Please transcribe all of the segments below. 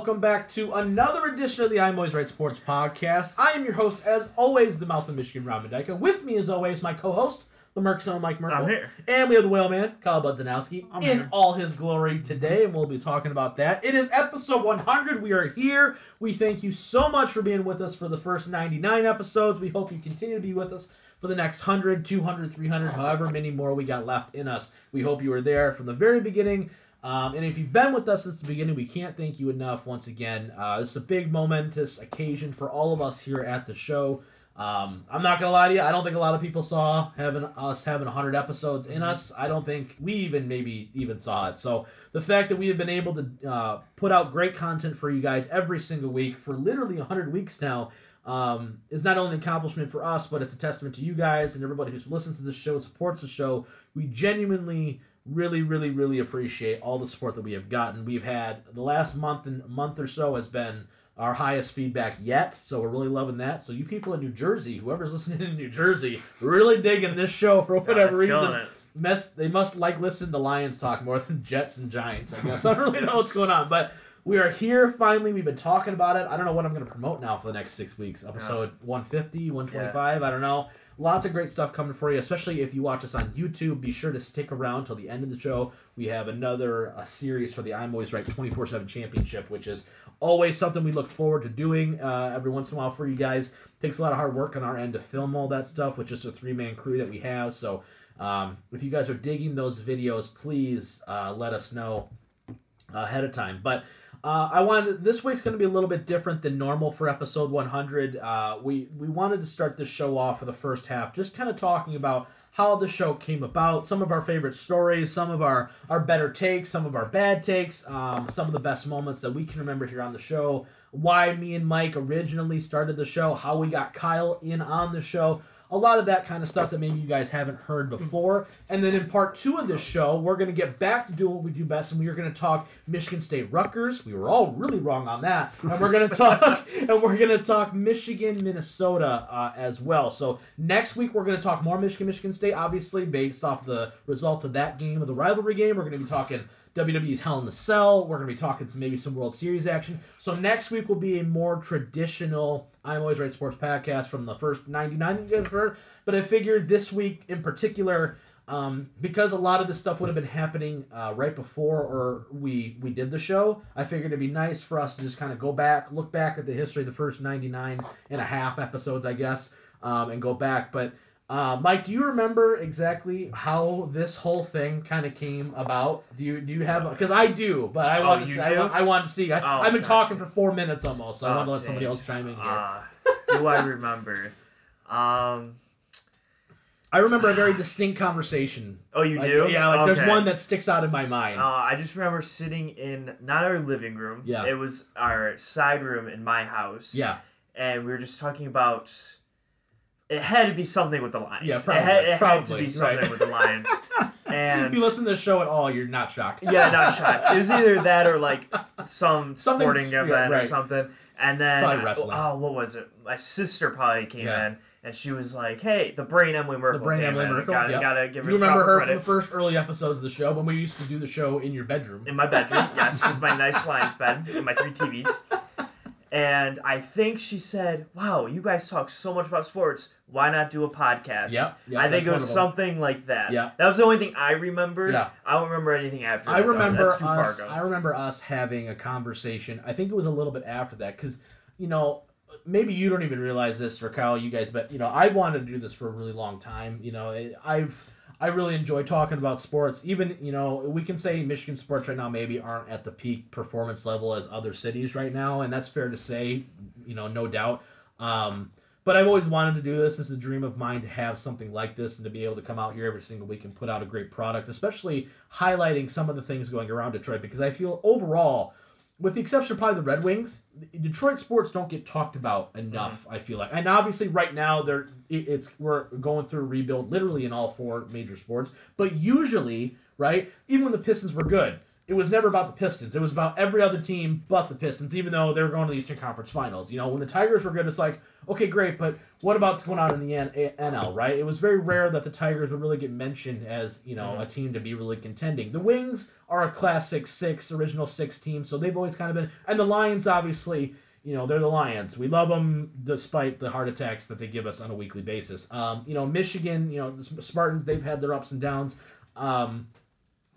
welcome back to another edition of the I'm Always Right Sports Podcast. I am your host, as always, the Mouth of Michigan, Rob Mendyka. With me, as always, my co-host, the Merc Zone, Mike Merkel. I'm here. And we have the Whaleman, Kyle Budzanowski, I'm in here. all his glory today, and we'll be talking about that. It is episode 100. We are here. We thank you so much for being with us for the first 99 episodes. We hope you continue to be with us for the next 100, 200, 300, however many more we got left in us. We hope you were there from the very beginning. Um, and if you've been with us since the beginning, we can't thank you enough once again. Uh, it's a big momentous occasion for all of us here at the show. Um, I'm not gonna lie to you. I don't think a lot of people saw having us having 100 episodes in us. I don't think we even maybe even saw it. So the fact that we have been able to uh, put out great content for you guys every single week for literally 100 weeks now um, is not only an accomplishment for us, but it's a testament to you guys and everybody who listens to this show, supports the show. We genuinely, really, really, really appreciate all the support that we have gotten. We've had the last month and month or so has been our highest feedback yet, so we're really loving that. So you people in New Jersey, whoever's listening in New Jersey, really digging this show for whatever reason. Mess, they must like listen to Lions talk more than Jets and Giants. I guess I don't really know what's going on, but we are here finally. We've been talking about it. I don't know what I'm going to promote now for the next six weeks. Episode 150, 125. I don't know. Lots of great stuff coming for you, especially if you watch us on YouTube. Be sure to stick around till the end of the show. We have another a series for the I'm Always Right 24 7 Championship, which is always something we look forward to doing uh, every once in a while for you guys. Takes a lot of hard work on our end to film all that stuff with just a three man crew that we have. So um, if you guys are digging those videos, please uh, let us know ahead of time. But uh, I wanted this week's going to be a little bit different than normal for episode 100. Uh, we we wanted to start this show off for the first half, just kind of talking about how the show came about, some of our favorite stories, some of our our better takes, some of our bad takes, um, some of the best moments that we can remember here on the show. Why me and Mike originally started the show, how we got Kyle in on the show a lot of that kind of stuff that maybe you guys haven't heard before. And then in part two of this show, we're going to get back to doing what we do best, and we are going to talk Michigan State Rutgers. We were all really wrong on that, and we're going to talk and we're going to talk Michigan Minnesota uh, as well. So next week we're going to talk more Michigan Michigan State, obviously based off the result of that game of the rivalry game. We're going to be talking. WWE's Hell in the Cell. We're going to be talking some maybe some World Series action. So next week will be a more traditional I'm Always Right Sports podcast from the first 99 that you guys heard. But I figured this week in particular, um, because a lot of this stuff would have been happening uh, right before or we we did the show, I figured it'd be nice for us to just kind of go back, look back at the history of the first 99 and a half episodes, I guess, um, and go back. But uh, Mike, do you remember exactly how this whole thing kind of came about? Do you do you have? Because I do, but I Oh, want to see. I, I want to see. I, Oh, I've been talking for four minutes almost, so I Oh, want to let somebody else chime in here. Uh, do I remember? Um. I remember a very distinct conversation. Oh, you Like, do? Yeah, like there's one that sticks out in my mind. Uh, I just remember sitting in not our living room. Yeah. It was our side room in my house. yeah, And we were just talking about. It had to be something with the Lions. Yeah, It had, probably, had to probably, be something right. with the Lions. And if you listen to the show at all, you're not shocked. yeah, not shocked. It was either that or like some Something- sporting yeah, event or something. And then wrestling. oh, what was it? My sister probably came Yeah. in and she was like, "Hey, the brain Emily Merkel The brain Emily in. Merkel, Gotta, yep. gotta give her You remember her credit." from the first early episodes of the show when we used to do the show in your bedroom. in my bedroom, yes, with my nice Lions bed and my three TVs. And I think she said, "Wow, you guys talk so much about sports. Why not do a podcast?" Yeah, yep, I think it was something like that. Yeah. that was the only thing I remembered. Yeah. I don't remember anything after. I that, remember That's too far us. I remember us having a conversation. I think it was a little bit after that because, you know, maybe you don't even realize this, or Kyle, you guys, but you know, I've wanted to do this for a really long time. You know, I've I really enjoy talking about sports. Even you know, we can say Michigan sports right now maybe aren't at the peak performance level as other cities right now, and that's fair to say. You know, no doubt. Um, but I've always wanted to do this. Is a dream of mine to have something like this and to be able to come out here every single week and put out a great product, especially highlighting some of the things going around Detroit. Because I feel overall, with the exception of probably the Red Wings, Detroit sports don't get talked about enough. Mm-hmm. I feel like, and obviously right now they're it- it's we're going through a rebuild, literally in all four major sports. But usually, right, even when the Pistons were good. It was never about the Pistons. It was about every other team but the Pistons, even though they were going to the Eastern Conference Finals. You know, when the Tigers were good, it's like, okay, great, but what about going on in the N- NL, right? It was very rare that the Tigers would really get mentioned as, you know, Mhm. a team to be really contending. The Wings are a classic six, original six team, so they've always kind of been, and the Lions, obviously, you know, they're the Lions. We love them despite the heart attacks that they give us on a weekly basis. Um, you know, Michigan, you know, the Spartans, they've had their ups and downs. Um,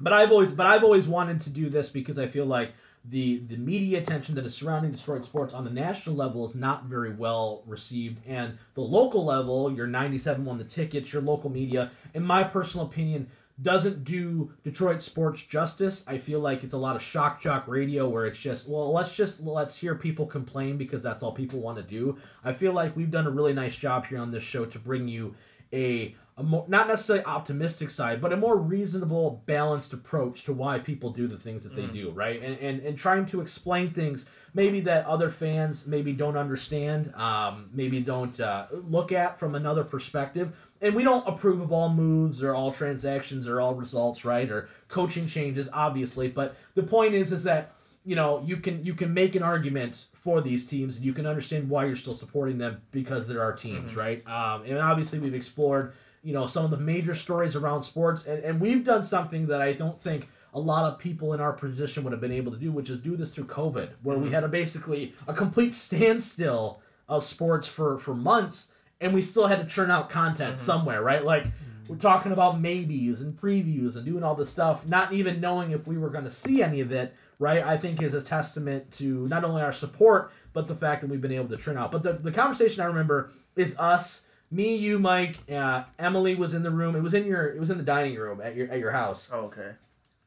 but I've always but I've always wanted to do this because I feel like the the media attention that is surrounding Detroit sports on the national level is not very well received and the local level your 97 won the tickets your local media in my personal opinion doesn't do Detroit sports justice. I feel like it's a lot of shock jock radio where it's just, well, let's just let's hear people complain because that's all people want to do. I feel like we've done a really nice job here on this show to bring you a, a more not necessarily optimistic side, but a more reasonable, balanced approach to why people do the things that they Mm. do, right? And, and and trying to explain things maybe that other fans maybe don't understand, um, maybe don't uh, look at from another perspective. And we don't approve of all moves or all transactions or all results, right? Or coaching changes, obviously. But the point is, is that you know you can you can make an argument for these teams and you can understand why you're still supporting them because they're our teams, Mhm. right? Um, and obviously we've explored you know some of the major stories around sports and, and we've done something that I don't think a lot of people in our position would have been able to do, which is do this through COVID, where we Mhm. had a basically a complete standstill of sports for for months, and we still had to churn out content Mhm. somewhere, right? Like we're talking about maybes and previews and doing all this stuff, not even knowing if we were going to see any of it, right? I think is a testament to not only our support, but the fact that we've been able to churn out. But the, the conversation I remember is us, me, you, Mike, uh, Emily was in the room. It was in your, it was in the dining room at your at your house Oh, okay.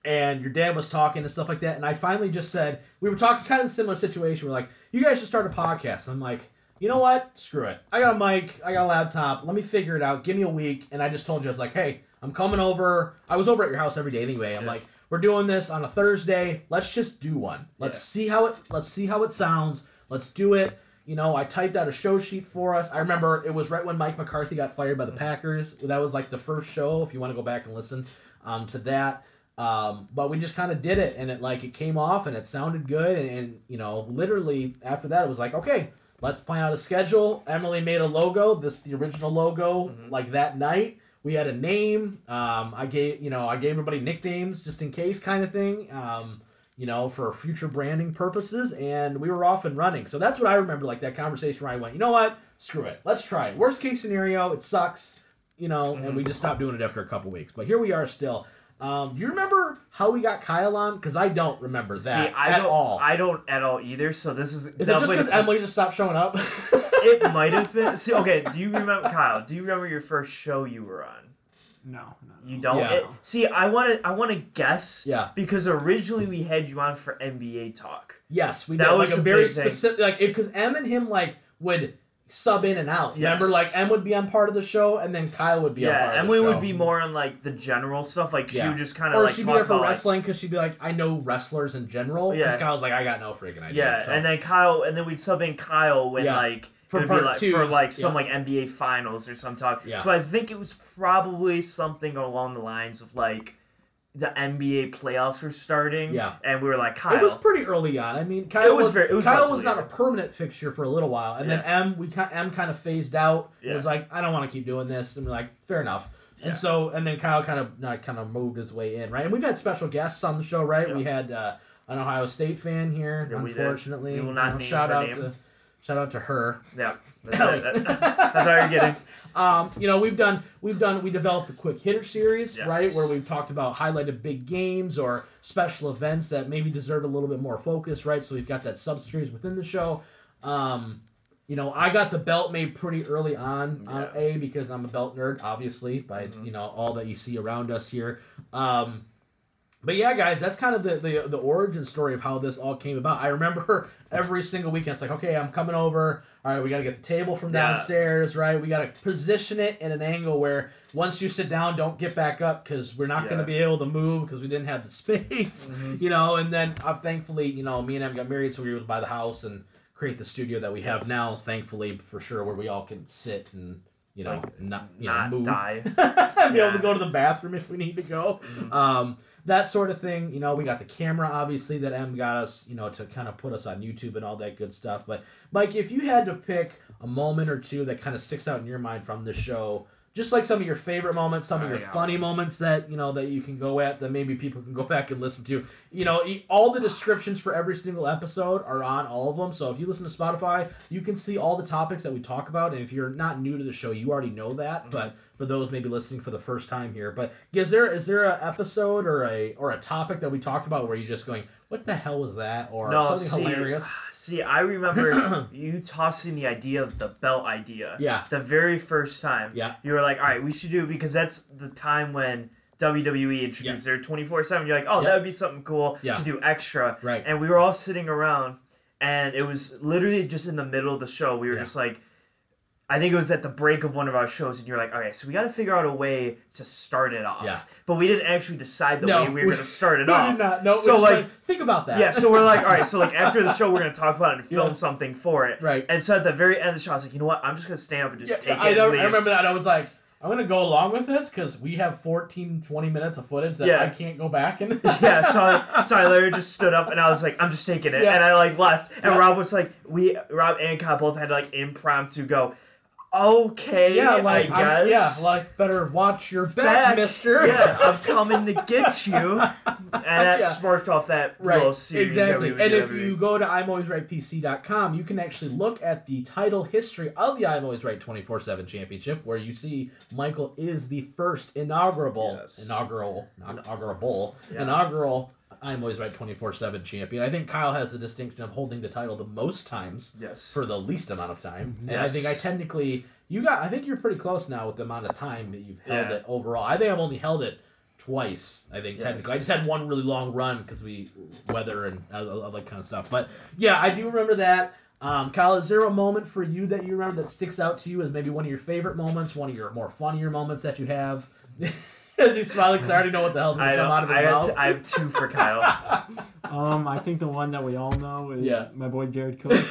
and your dad was talking and stuff like that. And I finally just said, we were talking kind of a similar situation. We're like, you guys should start a podcast. And I'm like, you know what? Screw it. I got a mic, I got a laptop. Let me figure it out. Give me a week. And I just told you, I was like, hey, I'm coming over. I was over at your house every day anyway. I'm Yeah. like, we're doing this on a Thursday. Let's just do one. Let's Yeah. see how it. Let's see how it sounds. Let's do it. You know, I typed out a show sheet for us. I remember it was right when Mike McCarthy got fired by the Mhm. Packers. That was like the first show. If you want to go back and listen um, to that, um, but we just kind of did it, and it like it came off, and it sounded good, and, and you know, literally after that, it was like, okay, let's plan out a schedule. Emily made a logo, this the original logo, Mhm. like that night. We had a name. Um, I gave you know I gave everybody nicknames just in case, kind of thing. Um, you know, for future branding purposes, and we were off and running. So that's what I remember, like that conversation where I went, you know what, screw it, let's try it. Worst case scenario, it sucks, you know, Mhm. and we just stopped doing it after a couple weeks. But here we are still. Um, do you remember how we got Kyle on? Because I don't remember that See, I at don't, all. I don't at all either. So this is Is it just because Emily just stopped showing up? It might have been. See, okay. Do you remember Kyle? Do you remember your first show you were on? No, no. You don't. Yeah. It- see, I want to. I want to guess yeah. because originally we had you on for NBA talk. Yes, we That did was like a very thing. specific, like because M and him like would sub in and out. Remember, like M would be on part of the show, and then Kyle would be on part Yeah, of Emily the show. would be more on like the general stuff. Like she would just kind of or like she'd be there for wrestling because she'd be like, I know wrestlers in general. Yeah, Because Yeah. Kyle's like, I got no freaking idea. yeah, so. and then Kyle, and then we'd sub in Kyle when Yeah. like For it part like twos, for like some yeah. like NBA finals or some talk. Yeah. So I think it was probably something along the lines of like the NBA playoffs were starting. Yeah. and we were like Kyle. It was pretty early on. I mean, Kyle was was, very- it was Kyle was not a permanent fixture for a little while, and then M we M kind of phased out. It Yeah. was like, I don't want to keep doing this, and we're like, fair enough. Yeah. And so, and then Kyle kind of not kind of moved his way in, right? And we've had special guests on the show, right? Yeah. We had uh, an Ohio State fan here, Yeah, unfortunately. We will not You know, name shout out name. to shout out to her. yeah. That's it. That- That's all you're getting. Um, you know, we've done we've done we developed the quick hitter series, Yes. right, where we've talked about highlighted big games or special events that maybe deserve a little bit more focus, right? So we've got that sub series within the show. Um, you know, I got the belt made pretty early on, on A because I'm a belt nerd, obviously, by Mhm. you know all that you see around us here. Um, but yeah, guys, that's kind of the, the the origin story of how this all came about. I remember every single weekend, it's like, okay, I'm coming over. All right, we got to get the table from Yeah. downstairs, right? We got to position it in an angle where once you sit down, don't get back up because we're not going to be able to move because we didn't have the space, Mhm. you know. And then uh, thankfully, you know, me and Em got married, so we were able to buy the house and create the studio that we have Yes. now. Thankfully, for sure, where we all can sit and you know Like, not you Not know move, die. be able to go to the bathroom if we need to go. Mhm. Um, that sort of thing. You know, we got the camera obviously that M got us, you know, to kind of put us on YouTube and all that good stuff. But Mike, if you had to pick a moment or two that kind of sticks out in your mind from the show, just like some of your favorite moments, some of Oh, your yeah. funny moments that you know that you can go at that maybe people can go back and listen to. You know, all the descriptions for every single episode are on all of them. So if you listen to Spotify, you can see all the topics that we talk about. And if you're not new to the show, you already know that. Mm-hmm. But for those maybe listening for the first time here, but is there is there an episode or a or a topic that we talked about where you're just going, what the hell was that, or No, something see, hilarious? See, I remember you tossing the idea of the belt idea. Yeah. The very first time. Yeah. You were like, all right, we should do because that's the time when WWE introduced their 24 7. You're like, oh, Yeah. that would be something cool Yeah. to do extra. Right. And we were all sitting around, and it was literally just in the middle of the show. We were Yeah. just like, I think it was at the break of one of our shows, and you're like, okay, so we got to figure out a way to start it off. Yeah. But we didn't actually decide the No, way we were we- going to start it We off. did not. No, So, we're like- think about that. Yeah, so we're like, all right, so like after the show, we're gonna talk about it and film Yeah. something for it. Right. And so at the very end of the show, I was like, you know what? I'm just gonna stand up and just Yeah, take I, it. know, and leave. I remember that. I was like, I'm going to go along with this because we have 14, 20 minutes of footage that Yeah. I can't go back and. yeah, so I, so I literally just stood up and I was like, I'm just taking it, Yeah. and I like left, and. Rob was like, we, Rob and Kyle both had to like impromptu go, okay, yeah, like, I I'm- guess. yeah, like, better watch your back, Back, mister. yeah, I'm coming to get you, and that Yeah. sparked off that Right, little series exactly. we And if you go to I'm Always Right PC.com, you can actually look at the title history of the I'm Always Right 24 7 championship, where you see Michael is the first inaugural, Yes. inaugural, inaugural, Yeah. inaugural I'm Always Right 24 7 champion. I think Kyle has the distinction of holding the title the most times yes, for the least amount of time. Yes. And I think I technically, you got, I think you're pretty close now with the amount of time that you've held Yeah. it overall. I think I've only held it twice. I think Yes. technically, I just had one really long run because we weather and all all that kind of stuff. But yeah, I do remember that. Um, Kyle, is there a moment for you that you remember that sticks out to you as maybe one of your favorite moments, one of your more funnier moments that you have? As he's smiling, because I already know what the hell's going I, to come out of his I, had mouth. t- I have two for Kyle. Um, I think the one that we all know is Yeah. my boy Jared Cook.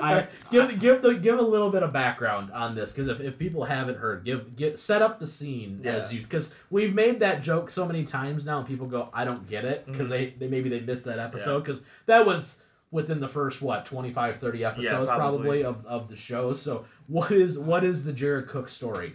I Alright, give give the give a little bit of background on this because if, if people haven't heard, give get set up the scene as you because we've made that joke so many times now and people go I don't get it because they, they maybe they missed that episode because that was within the first what 25 30 episodes probably. probably. of, of the show so what is what is the Jared Cook story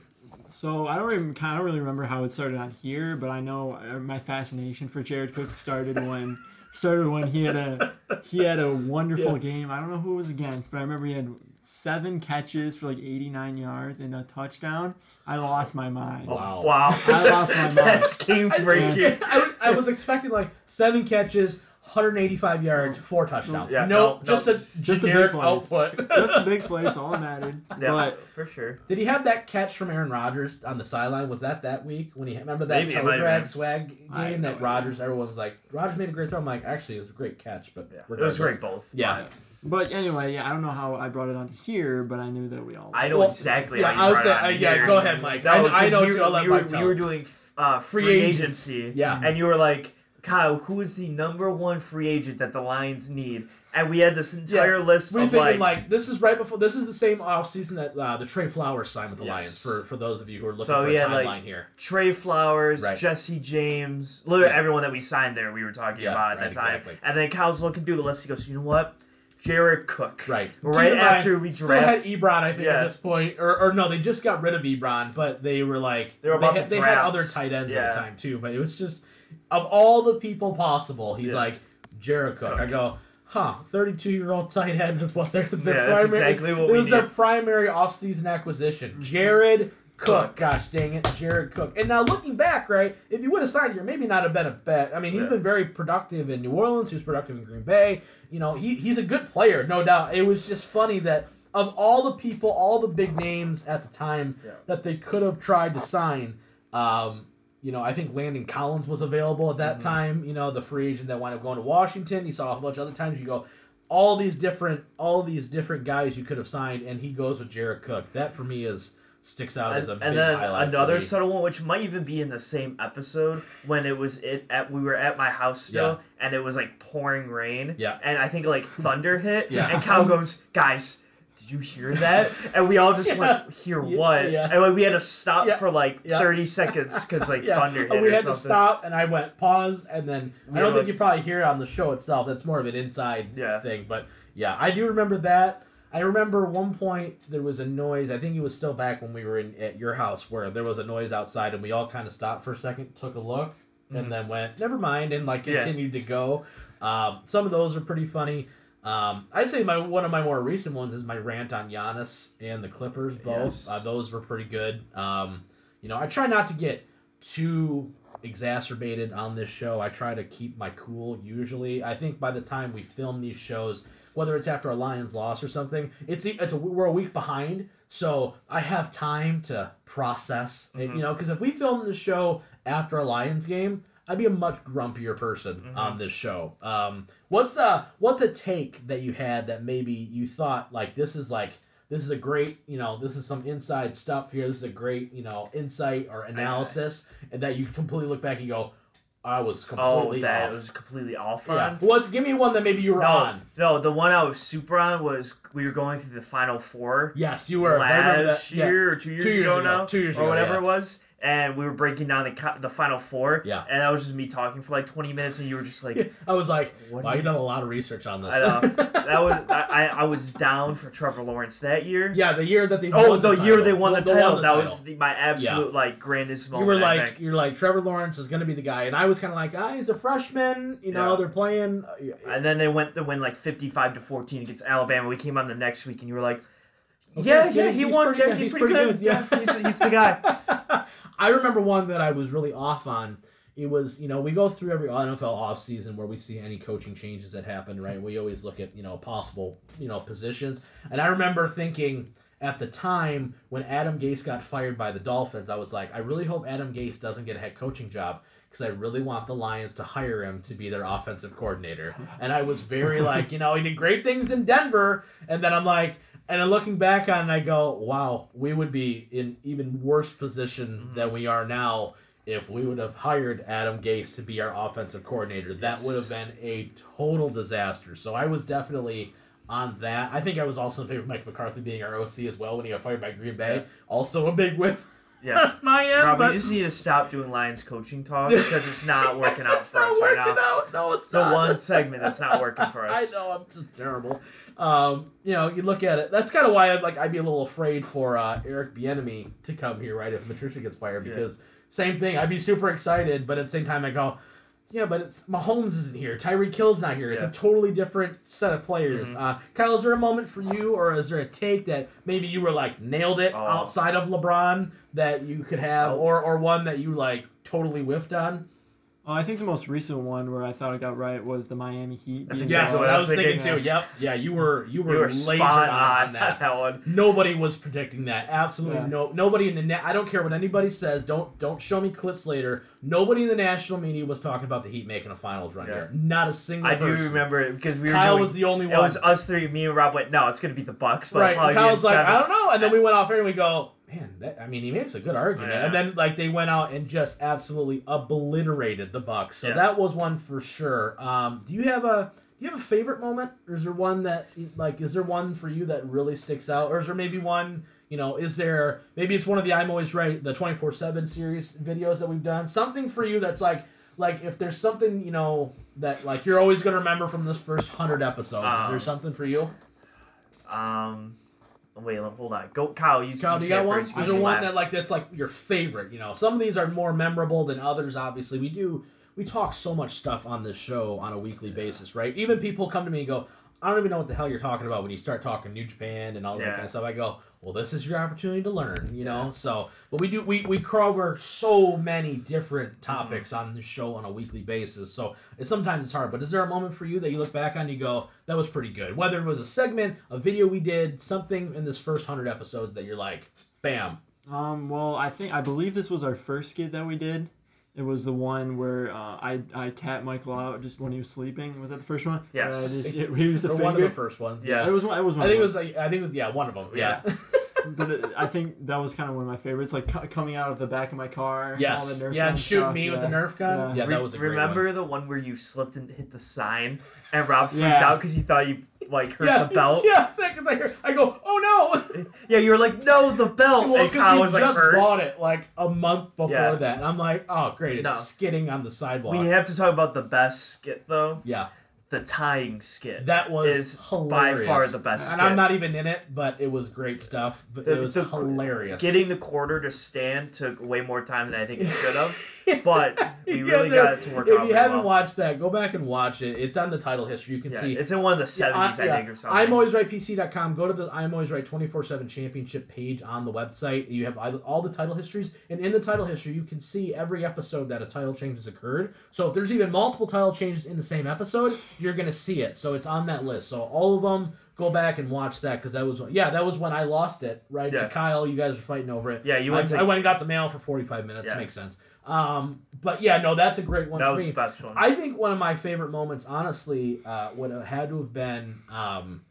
so I don't even kind of really remember how it started on here, but I know uh, my fascination for Jared Cook started when started when he had a he had a wonderful Yeah. game. I don't know who it was against, but I remember he had seven catches for like 89 yards and a touchdown. I lost my mind. Wow. Wow. I lost my mind. That's game breaking. I, I was expecting like seven catches 185 yards four touchdowns Yeah, no, no, just no. a Just the big generic plays. output Just the big plays, all that mattered. Yeah, But for sure. Did he have that catch from Aaron Rodgers on the sideline? Was that that week when he remember that Maybe toe drag been. swag game no that. Rodgers? Everyone was like, Rodgers made a great throw. I'm like, actually, it was a great catch, but Yeah. It was great both. Yeah. but but anyway, yeah, I don't know how I brought it on here, but I knew that we all. I know Well, exactly. Yeah, how you I was brought saying, it uh, on yeah. here. Go ahead, Mike. No, I, I know we, too. were- I'll let we, were, Mike we were doing uh, free, Free agent. agency. Yeah. And you were like, Kyle, who is the number one free agent that the Lions need? And we had this entire list We're of thinking like, like, this is right before this is the same offseason that uh, the Trey Flowers signed with the Yes. Lions for for those of you who are looking So for we a timeline like, here. Trey Flowers, Right. Jesse James, literally Yeah. everyone that we signed there, we were talking Yeah, about at right, that time. exactly. And then Kyle's looking through the list. He goes, you know what? Jared Cook. Right. Right Keep in mind, after we still had Ebron, I think, Yeah. at this point, or, or no, they just got rid of Ebron, but they were like They were about had, to they had other tight ends at the time too, but it was just of all the people possible, he's Yeah. like Jared Cook. Cook. I go, huh, thirty-two year old tight end is what they're their Yeah, that's primary. exactly what it we was their need. primary offseason acquisition, Jared. Cook, Cook. gosh dang it, Jared Cook. And now looking back, right, if you would have signed here, maybe not have been a bet. I mean, he's Yeah. been very productive in New Orleans. He was productive in Green Bay. You know, he, he's a good player, no doubt. It was just funny that of all the people, all the big names at the time Yeah. that they could have tried to sign, um, you know, I think Landon Collins was available at that Mhm. time. You know, the free agent that wound up going to Washington. You saw a bunch of other times. You go, all these different, all these different guys you could have signed, and he goes with Jared Cook. That for me is sticks out And, as a big and then another subtle one, which might even be in the same episode, when it was it at we were at my house still, and it was like pouring rain. Yeah. And I think like thunder hit. Yeah. And Kyle goes, guys, did you hear that? And we all just Yeah. went, hear Yeah, what? yeah. And like, we had to stop for like Yeah. 30 seconds because like thunder hit and we or had something. to stop, and I went pause, and then I don't think like- you probably hear it on the show itself. That's more of an inside thing, but yeah, I do remember that. I remember one point there was a noise. I think it was still back when we were in at your house where there was a noise outside, and we all kind of stopped for a second, took a look, Mhm. and then went, "Never mind," and like continued to go. Um, some of those are pretty funny. Um, I'd say my one of my more recent ones is my rant on Giannis and the Clippers. Both Yes. uh, those were pretty good. Um, you know, I try not to get too exacerbated on this show. I try to keep my cool. Usually, I think by the time we film these shows, whether it's after a Lions loss or something, it's it's a, we're a week behind, so I have time to process. it, Mhm. you know, because if we film the show after a Lions game. I'd be a much grumpier person Mhm. on this show. Um, what's uh what's a take that you had that maybe you thought like this is like this is a great you know this is some inside stuff here. This is a great you know insight or analysis, and that you completely look back and go, I was Oh, completely that off. was completely off yeah. on. What's give me one that maybe you were No, on. no, the one I was super on was we were going through the final four Yes, you were. Last that. Yeah. or two years, Two years ago, ago. now, Two years or ago, whatever yeah. it was, and we were breaking down the co- the final four. Yeah. and that was just me talking for like twenty minutes, and you were just like, I was like, What wow, you've done a lot of research on this. I know. that was I, I was down for Trevor Lawrence that year. yeah, the year that they Oh, won the, the year they won the, They title. the that title. was the, my absolute like grandest moment. You were like, you're like Trevor Lawrence is going to be the guy, and I was kind of like, ah, he's a freshman. You know, Yeah. they're playing. and then they went to win like fifty-five to fourteen against Alabama. We came on the next week, and you were like, Okay, "Yeah, yeah, yeah, he won. pretty Yeah, good. he's, He's pretty, pretty good. good, yeah. Yeah, he's, he's the guy." I remember one that I was really off on. It was, you know, we go through every NFL offseason where we see any coaching changes that happen, right? We always look at, you know, possible, you know, positions. And I remember thinking at the time when Adam Gase got fired by the Dolphins, I was like, I really hope Adam Gase doesn't get a head coaching job because I really want the Lions to hire him to be their offensive coordinator. And I was very like, you know, he did great things in Denver. And then I'm like, and then looking back on it, I go, wow, we would be in even worse position mm-hmm. than we are now if we would have hired Adam Gase to be our offensive coordinator. That would have been a total disaster. So I was definitely on that. I think I was also in favor of Mike McCarthy being our OC as well when he got fired by Green Bay. Yeah. Also a big whiff Yeah. my end. Rob, but we just need to stop doing Lions coaching talk because it's not working out for us right now. out. No, it's It's the not. one segment that's not working for us. I know I'm just terrible. Um, you know, you look at it. That's kind of why I'd like I'd be a little afraid for uh, Eric Bieniemy to come here, right? If Patricia gets fired, Yeah. because same thing. I'd be super excited, but at the same time, I go, yeah, but it's Mahomes isn't here. Tyreek Hill's not here. It's Yeah. a totally different set of players. Mhm. Uh, Kyle, is there a moment for you, or is there a take that maybe you were like nailed it Oh. outside of LeBron that you could have, Oh. or or one that you like totally whiffed on? Oh, I think the most recent one where I thought I got right was the Miami Heat. That's being exactly Yes, what out. I I was was thinking, thinking. too. Yep, yeah, you were you were, You were lasered spot on, on that. that one. Nobody was predicting that. Absolutely Yeah. no. Nobody in the net. I don't care what anybody says. Don't don't show me clips later. Nobody in the national media was talking about the Heat making a finals run Yeah. here. Not a single I do remember it because we were Kyle doing, was the only one. It was us three. Me and Rob went, "No, it's gonna be the Bucks." But right. probably And be in Kyle's like, seven." I don't know. And then we went off air and we go, man. That, I mean, he makes a good argument. Yeah. And then like they went out and just absolutely obliterated the Bucks. So Yeah. that was one for sure. Um, do you have a do you have a favorite moment, or is there one that like is there one for you that really sticks out, or is there maybe one? You know, is there maybe it's one of the I'm always right the 24 seven series videos that we've done something for you that's like like if there's something you know that like you're always gonna remember from this first hundred episodes. is there Um, something for you? Um, Oh, wait, hold on. Go, Kyle. You, Kyle, you say got one? Is there one left. that like that's like your favorite? You know, some of these are more memorable than others. Obviously, we do we talk so much stuff on this show on a weekly basis, right? Even people come to me and go, "I don't even know what the hell you're talking about when you start talking New Japan and all that kind of stuff." I go, "Well, this is your opportunity to learn," you know. So, but we do we we cover so many different topics on the show on a weekly basis. So it's sometimes it's hard. But is there a moment for you that you look back on and you go, "That was pretty good"? Whether it was a segment, a video we did, something in this first hundred episodes that you're like, "Bam." Um, well, I think I believe this was our first skit that we did. It was the one where uh, I I tapped Michael out just when he was sleeping. Was that the first one? Yes. Uh, just, he used the Or one of the first ones. Yes. It was one. It was one. I think it was like I think it was yeah one of them. Yeah. but it, I think that was kind of one of my favorites, like co- coming out of the back of my car. all Yes. the Nerf yeah, gun and shooting stuff, me with yeah. the Nerf gun. Yeah. Yeah, Re- that was a great remember one. the one where you slipped and hit the sign, and Rob freaked Yeah. out because you thought you like hurt yeah, the belt. Yeah, because I hear, I go, oh no. Yeah, you were like, no, the belt. Well, and because Kyle we was like just hurt. bought it like a month before Yeah. that, and I'm like, oh great, it's No. skidding on the sidewalk. We have to talk about the best skit though. yeah, The tying skit. that was hilarious. by far the best And skit. I'm not even in it, but it was great stuff. But The- it was the- hilarious. Getting the quarter to stand took way more time than I think it should have. but we really got it to work If you haven't well. watched that, go back and watch it. It's on the title history. You can yeah, see it's in one of the 70s, Yeah, I think, or something. I'm always right PC.com. Go to the I'm always right 24 7 championship page on the website. You have all the title histories, and in the title history, you can see every episode that a title change has occurred. So if there's even multiple title changes in the same episode, you're gonna see it. So it's on that list. So all of them, go back and watch that because that was yeah that was when I lost it right Yeah. to Kyle. You guys were fighting over it. Yeah, you I, went to- I went and got the mail for 45 minutes. Yeah. Makes sense. Um, but yeah, no, that's a great one that was me. the best one. I think one of my favorite moments, honestly, uh, would have had to have been um,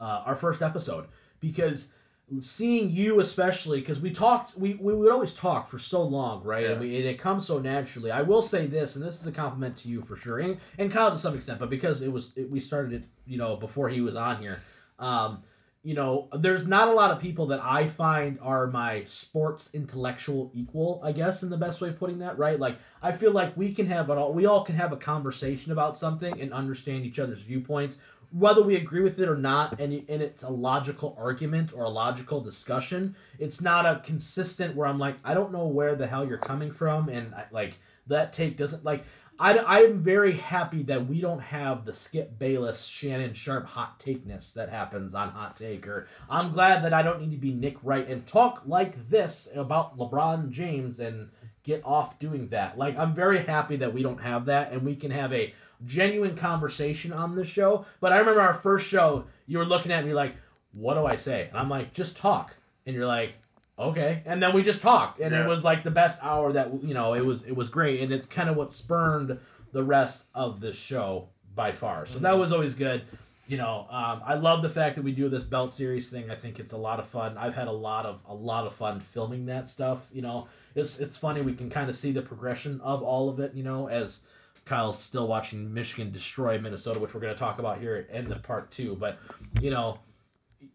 uh, our first episode because seeing you, especially because we talked, we, we would always talk for so long, right? And, we, and it comes so naturally. I will say this, and this is a compliment to you for sure, and, and Kyle to some extent, but because it was it, we started it, you know, before he was on here. Um, you know, there's not a lot of people that I find are my sports intellectual equal, I guess, in the best way of putting that, right? Like, I feel like we can have it all, we all can have a conversation about something and understand each other's viewpoints, whether we agree with it or not, and, and it's a logical argument or a logical discussion. It's not a consistent where I'm like, I don't know where the hell you're coming from, and I, like, that take doesn't, like, I, I'm very happy that we don't have the Skip Bayless, Shannon Sharpe hot takeness that happens on Hot Take. Or I'm glad that I don't need to be Nick Wright and talk like this about LeBron James and get off doing that. Like I'm very happy that we don't have that and we can have a genuine conversation on this show. But I remember our first show, you were looking at me like, "What do I say?" And I'm like, "Just talk." And you're like, okay. And then we just talked and it was like the best hour that you know it was it was great and it's kind of what spurned the rest of the show by far. So that was always good. You know um, i love the fact that we do this belt series thing. I think it's a lot of fun. I've had a lot of a lot of fun filming that stuff you know. It's it's funny we can kind of see the progression of all of it you know as kyle's still watching michigan destroy minnesota which we're going to talk about here in the part two but you know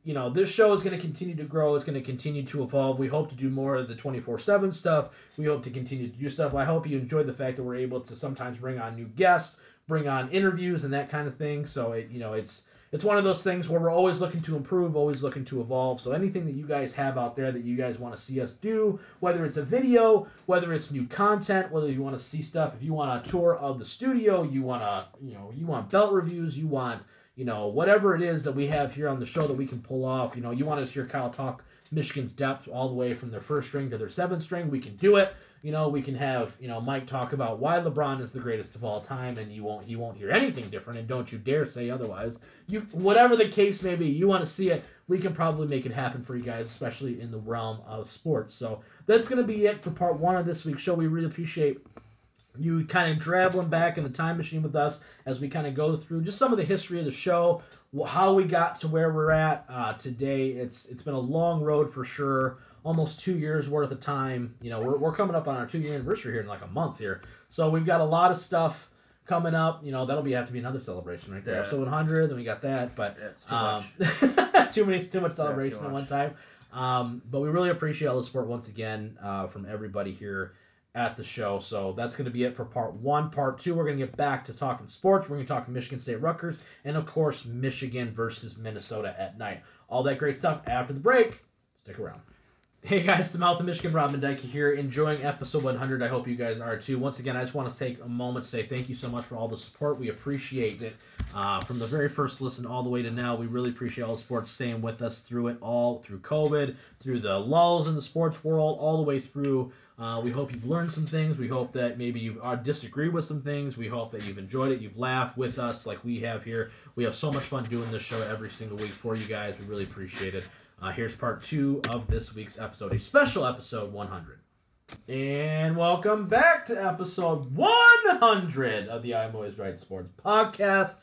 you know, this show is going to continue to grow. It's going to continue to evolve. We hope to do more of the 24 7 stuff. We hope to continue to do stuff. I hope you enjoyed the fact that we're able to sometimes bring on new guests, bring on interviews, and that kind of thing. So, it, you know, it's. It's one of those things where we're always looking to improve, always looking to evolve. So anything that you guys have out there that you guys want to see us do, whether it's a video, whether it's new content, whether you want to see stuff, if you want a tour of the studio, you want to, you know, you want belt reviews, you want you know, whatever it is that we have here on the show that we can pull off. You know, you want to hear Kyle talk Michigan's depth all the way from their first string to their seventh string, we can do it. You know, we can have you know Mike talk about why LeBron is the greatest of all time, and you won't he won't hear anything different, and don't you dare say otherwise. You whatever the case may be, you want to see it, we can probably make it happen for you guys, especially in the realm of sports. So that's gonna be it for part one of this week's show. We really appreciate you kind of traveling back in the time machine with us as we kind of go through just some of the history of the show, how we got to where we're at uh, today. It's it's been a long road for sure, almost two years worth of time. You know, we're, we're coming up on our two year anniversary here in like a month here, so we've got a lot of stuff coming up. You know, that'll be have to be another celebration right there. Yeah. Episode 100, then we got that, but Yeah, it's too um, much. too many, too much too celebration at one time. Um, but we really appreciate all the support once again uh, from everybody here at the show. So that's going to be it for part one. Part two, we're going to get back to talking sports. We're going to talk Michigan State Rutgers, and of course, Michigan versus Minnesota at night. All that great stuff after the break. Stick around. Hey guys, the Mouth of Michigan, Rob Dyke here, enjoying episode 100. I hope you guys are too. Once again, I just want to take a moment to say thank you so much for all the support. We appreciate it. Uh, from the very first listen all the way to now, we really appreciate all the sports staying with us through it all, through COVID, through the lulls in the sports world, all the way through. Uh, we hope you've learned some things. We hope that maybe you uh, disagree with some things. We hope that you've enjoyed it. You've laughed with us like we have here. We have so much fun doing this show every single week for you guys. We really appreciate it. Uh, here's part two of this week's episode, a special episode 100. And welcome back to episode 100 of the I'm Always Right Sports podcast.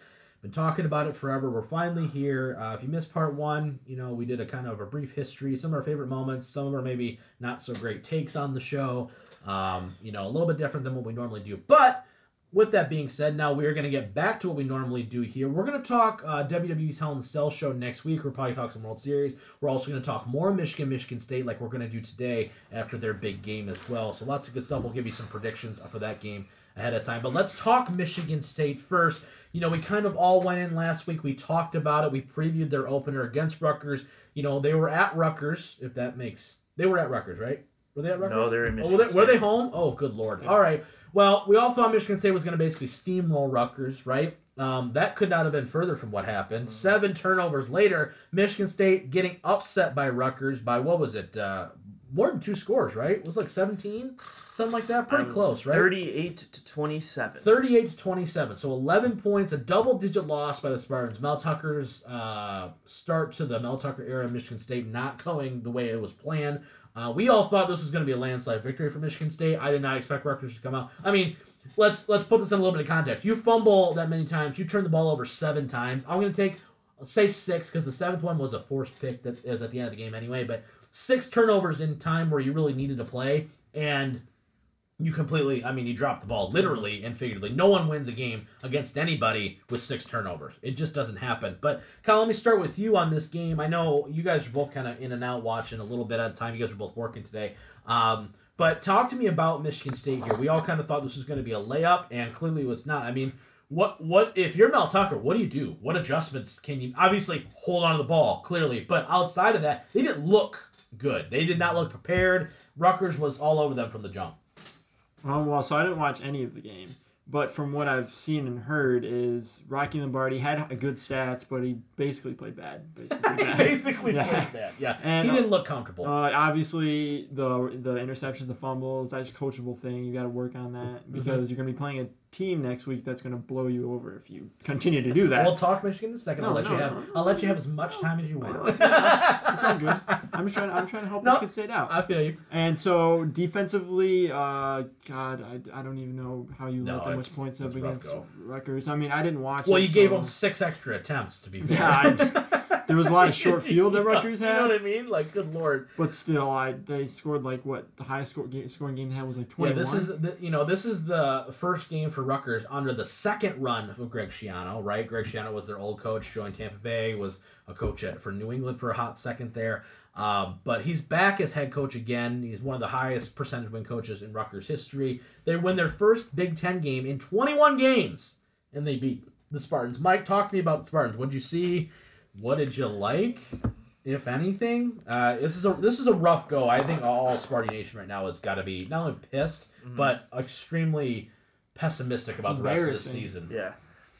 Been talking about it forever. We're finally here. Uh, if you missed part one, you know we did a kind of a brief history, some of our favorite moments, some of our maybe not so great takes on the show. Um, you know, a little bit different than what we normally do, but with that being said, now we are going to get back to what we normally do here. We're going to talk uh, WWE's Hell in the Cell show next week. We'll probably talk some World Series. We're also going to talk more Michigan, Michigan State, like we're going to do today after their big game as well. So lots of good stuff. We'll give you some predictions for that game ahead of time. But let's talk Michigan State first. You know, we kind of all went in last week. We talked about it. We previewed their opener against Rutgers. You know, they were at Rutgers, if that makes. They were at Rutgers, right? Were they at Rutgers? No, they're in Oh, Michigan. were, they, were they home? Oh, good lord. All right. Well, we all thought Michigan State was going to basically steamroll Rutgers, right? Um, that could not have been further from what happened. Seven turnovers later, Michigan State getting upset by Rutgers by what was it? Uh, more than two scores, right? It was like 17, something like that. Pretty Um, close, right? Thirty-eight to twenty-seven. 38 to 27. So 11 points, a double digit loss by the Spartans. Mel Tucker's uh, start to the Mel Tucker era of Michigan State not going the way it was planned. Uh, we all thought this was going to be a landslide victory for Michigan State. I did not expect Rutgers to come out. I mean, let's let's put this in a little bit of context. You fumble that many times, you turn the ball over seven times. I'm going to take, say six, because the seventh one was a forced pick that is at the end of the game anyway. But six turnovers in time where you really needed to play, and you completely i mean you dropped the ball literally and figuratively no one wins a game against anybody with six turnovers it just doesn't happen but kyle let me start with you on this game i know you guys are both kind of in and out watching a little bit at a time you guys are both working today um, but talk to me about michigan state here we all kind of thought this was going to be a layup and clearly it's not i mean what what if you're Mel Tucker? What do you do? What adjustments can you obviously hold on to the ball clearly, but outside of that, they didn't look good. They did not look prepared. Rutgers was all over them from the jump. Um, well, so I didn't watch any of the game, but from what I've seen and heard, is Rocky Lombardi had a good stats, but he basically played bad. Basically, bad. basically Yeah. played bad. Yeah, And, he didn't look comfortable. Uh, obviously, the the interceptions, the fumbles, that's a coachable thing. You got to work on Mm-hmm. that because you're going to be playing a team next week that's going to blow you over if you continue to do that. we'll talk Michigan in a second. I'll let no, you have. no, no. I'll let you have as much time as you want. it's all good. I'm just trying. I'm trying to help No. Michigan State out. I feel you. And so defensively, uh, God, I, I don't even know how you No, let that much points up against go. Rutgers. I mean, I didn't watch. Well, it, you gave them six extra attempts to be fair. Yeah, There was a lot of short field that Rutgers had. You know what I mean? Like, good lord. but still, I they scored like what the highest score, ga- scoring game they had was like twenty. Yeah, this is the, you know this is the first game for Rutgers under the second run of Greg Schiano, right? Greg Schiano was their old coach, joined Tampa Bay, was a coach at, for New England for a hot second there. Um, but he's back as head coach again. He's one of the highest percentage win coaches in Rutgers history. They win their first Big Ten game in 21 games, and they beat the Spartans. Mike, talk to me about the Spartans. What'd you see? What did you like? If anything, uh, this is a this is a rough go. I think all Sparty Nation right now has got to be not only pissed, Mm-hmm. but extremely pessimistic about the rest of the season. Yeah.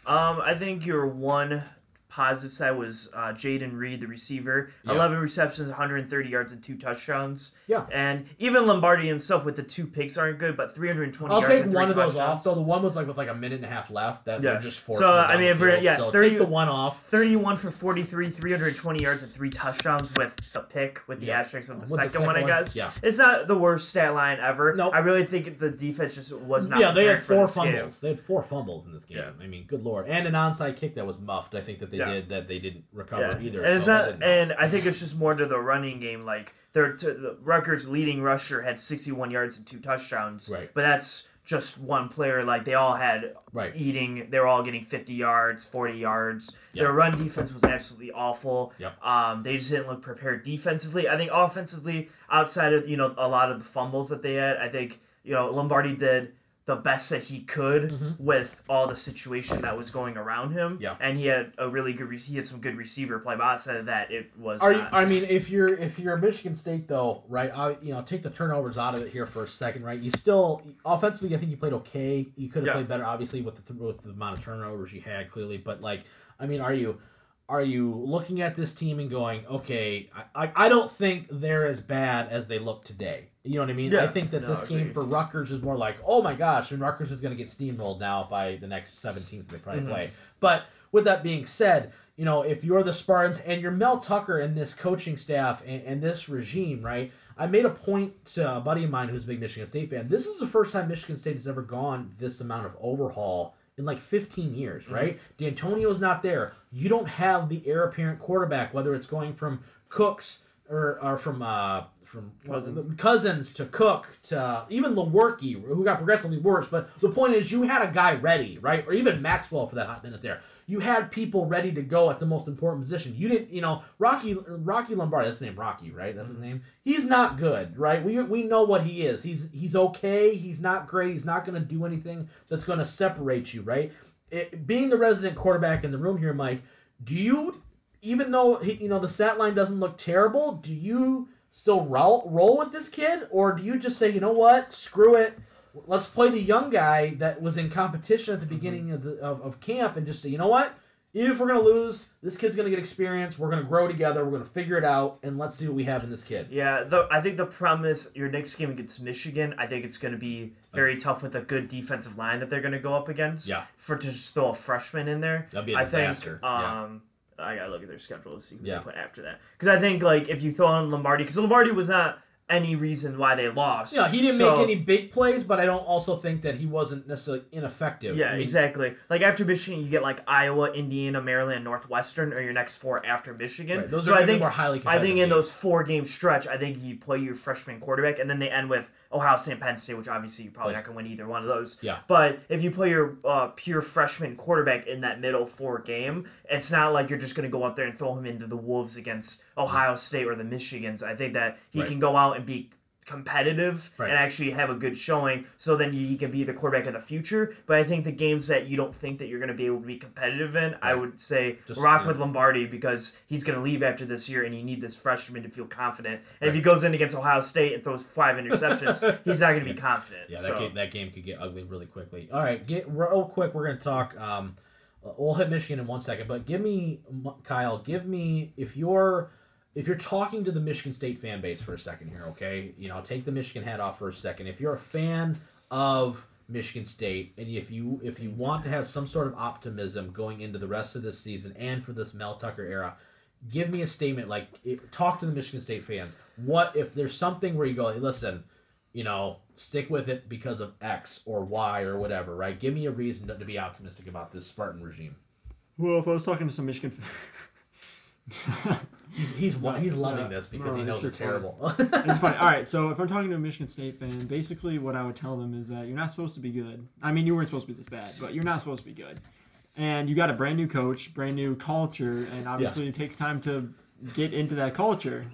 Um, I think your one positive side was uh, Jayden Reed, the receiver. Yeah. 11 receptions, 130 yards, and two touchdowns. Yeah. And even Lombardi himself with the two picks aren't good, but 320 I'll yards take and three one of those off So The one was like with like a minute and a half left that Yeah. they're just forced. So, I mean, if we're- yeah, so 30 take the one off. 31 for 43, 320 yards, and three touchdowns with the pick, with the Yeah. asterisk of the With the second, second one, I guess. yeah. It's not the worst stat line ever. Nope. I really think the defense just was not Yeah, they had four this game. fumbles. They had four fumbles in this game. Yeah. I mean, good lord, and an onside kick that was muffed. I think that they Yeah. did that they didn't recover Yeah. either. And it's so not, and I think it's just more to the running game. Like their to, the Rutgers' leading rusher had 61 yards and two touchdowns. Right. But that's just one player. Like they all had Right. eating. They were all getting 50 yards, 40 yards. Yep. Their run defense was absolutely awful. Yep. Um, they just didn't look prepared defensively. I think offensively, outside of you know a lot of the fumbles that they had, I think you know Lombardi did the best that he could Mhm. with all the situation that was going around him. Yeah. And he had a really good. Re- he had some good receiver play, but outside of that, it was. Are you. I mean, if you're if you're Michigan State though, right? I, you know, take the turnovers out of it here for a second, right? You still offensively, I think you played okay. You could have Yeah. played better, obviously, with the with the amount of turnovers you had, clearly. But like, I mean, are you are you looking at this team and going, okay, I, I, I don't think they're as bad as they look today. You know what I mean? Yeah. I think that No, this game agreed. for Rutgers is more like, oh my gosh, and Rutgers is going to get steamrolled now by the next seven teams that they probably Mhm. play. But with that being said, you know, if you're the Spartans and you're Mel Tucker and this coaching staff and, and this regime, right? I made a point to a buddy of mine who's a big Michigan State fan. This is the first time Michigan State has ever gone this amount of overhaul in like 15 years, right? D'Antonio's not there. You don't have the heir apparent quarterback, whether it's going from Cooks or, or from uh, from Cousins. Cousins to Cook to even Lewerke, who got progressively worse. But the point is, you had a guy ready, right? Or even Maxwell for that hot minute there. You had people ready to go at the most important position. You didn't, you know, Rocky Rocky Lombardi. That's his name, Rocky, right? That's his name. He's not good, right? We, we know what he is. He's he's okay. He's not great. He's not going to do anything that's going to separate you, right? It, being the resident quarterback in the room here, Mike, do you, even though you know the stat line doesn't look terrible, do you still roll, roll with this kid, or do you just say, you know what, screw it, let's play the young guy that was in competition at the mm-hmm. beginning of, the, of, of camp, and just say, you know what, if we're gonna lose, this kid's gonna get experience. We're gonna grow together. We're gonna figure it out, and let's see what we have in this kid. Yeah, the, I think the problem is your next game against Michigan. I think it's going to be very tough with a good defensive line that they're going to go up against. Yeah. For to just throw a freshman in there, That'd be a I disaster. think. Yeah. Um, I gotta look at their schedule to see who Yeah. they put after that. Because I think like if you throw in Lombardi, because Lombardi was not any reason why they lost. Yeah, he didn't So- make any big plays, but I don't also think that he wasn't necessarily ineffective. Yeah, I mean, exactly. Like after Michigan, you get like Iowa, Indiana, Maryland, Northwestern, or your next four after Michigan. Right, those so are I think more highly I think in games. those four game stretch, I think you play your freshman quarterback, and then they end with Ohio State, Penn State, which obviously you're probably not going to win either one of those. Yeah. But if you play your uh, pure freshman quarterback in that middle four game, it's not like you're just going to go out there and throw him into the wolves against Ohio State or the Michigans. I think that he Right. can go out and be competitive Right. and actually have a good showing so then he can be the quarterback of the future but i think the games that you don't think that you're going to be able to be competitive in i would say Just, rock yeah. with lombardi because he's going to leave after this year and you need this freshman to feel confident and if he goes in against ohio state and throws five interceptions he's not going to be confident Yeah, that, so. game, that game could get ugly really quickly. All right, get real quick. We're gonna talk. Um, we'll hit Michigan in one second, but give me Kyle. Give me if you're if you're talking to the Michigan State fan base for a second here. Okay, you know, take the Michigan hat off for a second. If you're a fan of Michigan State, and if you if you want to have some sort of optimism going into the rest of this season and for this Mel Tucker era, give me a statement. Like, it, talk to the Michigan State fans. What if there's something where you go, hey, listen, you know, stick with it because of X or Y or whatever, right? Give me a reason to, to be optimistic about this Spartan regime. Well, if I was talking to some Michigan, He's he's he's loving Yeah. this because No, he knows it's, funny. terrible. it's funny. All right, so if I'm talking to a Michigan State fan, basically what I would tell them is that you're not supposed to be good. I mean, you weren't supposed to be this bad, but you're not supposed to be good. And you got a brand new coach, brand new culture, and obviously it takes time to get into that culture.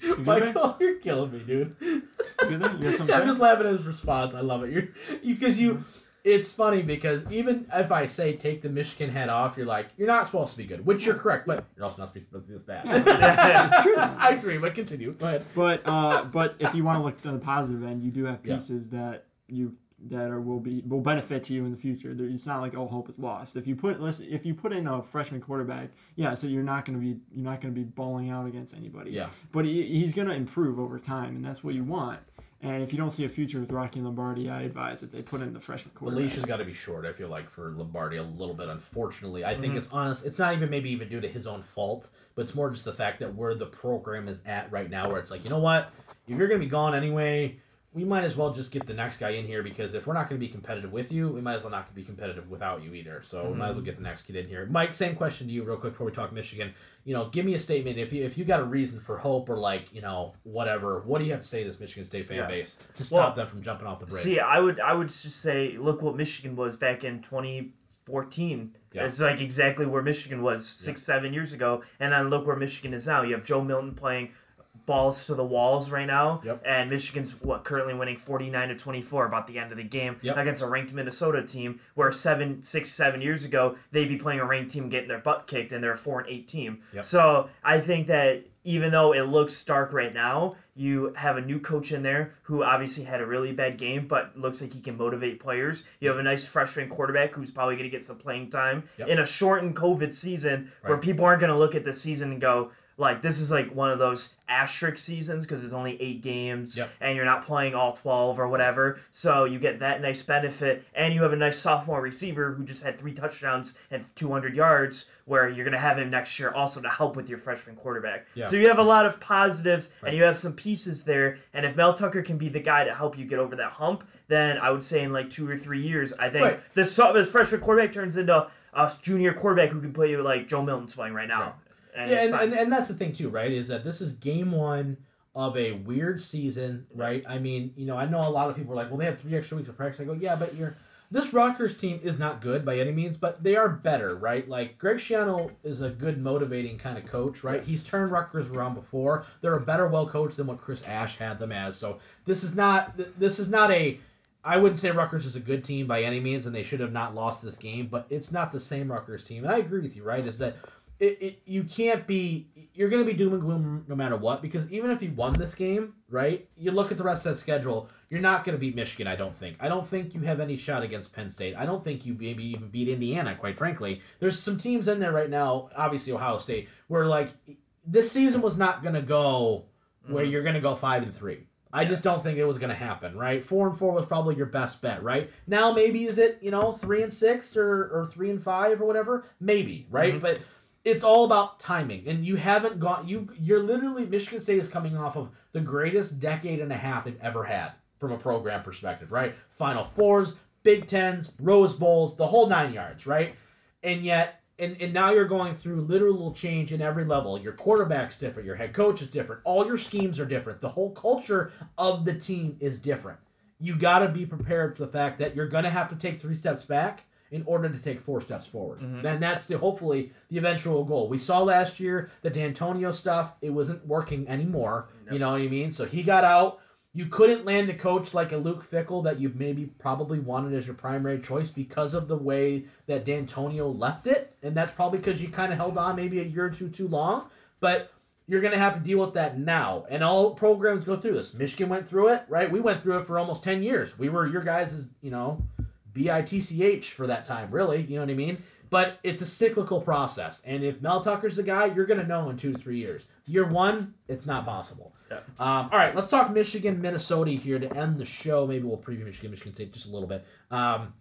You? Michael, you're killing me, dude. You? You I'm just laughing at his response. I love it. You're you because you. It's funny because even if I say take the Michigan head off, you're like you're not supposed to be good, which you're correct, but you're also not supposed to be this bad. It's true. I agree, but continue. Go ahead. But uh, but if you want to look to the positive end, you do have Yeah. pieces that you that are will be will benefit to you in the future. It's not like all hope is lost. If you put listen, if you put in a freshman quarterback, yeah, so you're not going to be you're not going to be bowling out against anybody. Yeah. But he, he's going to improve over time, and that's what you want. And if you don't see a future with Rocky Lombardi, I advise that they put in the freshman The quarterback. leash has got to be short. I feel like for Lombardi a little bit. Unfortunately, I Mm-hmm. think it's honest. It's not even maybe even due to his own fault, but it's more just the fact that where the program is at right now, where it's like, you know what, if you're gonna be gone anyway, we might as well just get the next guy in here because if we're not gonna be competitive with you, we might as well not be competitive without you either. So we might as well mm-hmm. get the next kid in here. Mike, same question to you, real quick before we talk Michigan. You know, give me a statement if you if you got a reason for hope or like you know whatever. What do you have to say to this Michigan State fan Yeah. base to stop Well, them from jumping off the bridge? See, I would I would just say look what Michigan was back in 2014. Yeah. It's like exactly where Michigan was six seven years ago, and then look where Michigan is now. You have Joe Milton playing balls to the walls right now, Yep. and Michigan's what currently winning 49 to 24 about the end of the game Yep. against a ranked Minnesota team. Where seven six seven years ago they'd be playing a ranked team getting their butt kicked, and they're a four and eight team. Yep. So I think that even though it looks stark right now, you have a new coach in there who obviously had a really bad game, but looks like he can motivate players. You have a nice freshman quarterback who's probably going to get some playing time in a shortened COVID season where people aren't going to look at the season and go, like this is like one of those asterisk seasons because it's only eight games Yep. and you're not playing all 12 or whatever. So you get that nice benefit, and you have a nice sophomore receiver who just had three touchdowns and 200 yards, where you're going to have him next year also to help with your freshman quarterback. Yeah. So you have a lot of positives Right. and you have some pieces there. And if Mel Tucker can be the guy to help you get over that hump, then I would say in like two or three years, I think Right. this, this freshman quarterback turns into a junior quarterback who can play you like Joe Milton's playing right now. And yeah, and, and, and that's the thing too, right? Is that this is game one of a weird season, right? I mean, you know, I know a lot of people are like, well, they have three extra weeks of practice. I go, yeah, but you're this Rutgers team is not good by any means, but they are better, right? Like Greg Schiano is a good motivating kind of coach, right? Yes. He's turned Rutgers around before. They're a better well coached than what Chris Ash had them as. So this is not this is not a I wouldn't say Rutgers is a good team by any means, and they should have not lost this game. But it's not the same Rutgers team, and I agree with you. Right? Is that it, it, you can't be you're going to be doom and gloom no matter what because even if you won this game right you look at the rest of the schedule you're not going to beat michigan i don't think i don't think you have any shot against penn state i don't think you maybe even beat indiana quite frankly there's some teams in there right now obviously ohio state where like this season was not going to go where you're going to go five and three I just don't think it was going to happen, right? Four and four was probably your best bet, right? Now maybe is it you know three and six or, or three and five or whatever? Maybe, right? Mhm. But it's all about timing, and you haven't gone. You you're literally Michigan State is coming off of the greatest decade and a half they've ever had from a program perspective, right? Final fours, Big Tens, Rose Bowls, the whole nine yards, right? And yet, and, and now you're going through literal change in every level. Your quarterback's different, your head coach is different, all your schemes are different. The whole culture of the team is different. You got to be prepared for the fact that you're going to have to take three steps back in order to take four steps forward. Mhm. And that's the hopefully the eventual goal. We saw last year the D'Antonio stuff; it wasn't working anymore. You know what I mean? So he got out. You couldn't land the coach like a Luke Fickell that you maybe probably wanted as your primary choice because of the way that D'Antonio left it, and that's probably because you kind of held on maybe a year or two too long. But you're going to have to deal with that now, and all programs go through this. Michigan went through it, right? We went through it for almost ten years. We were your guys' you know bitch for that time, really. You know what I mean? But it's a cyclical process, and if Mel Tucker's the guy, you're going to know in two to three years. Year one, it's not possible. Yeah. Um, all right, let's talk Michigan, Minnesota here to end the show. Maybe we'll preview Michigan, Michigan State just a little bit. Um,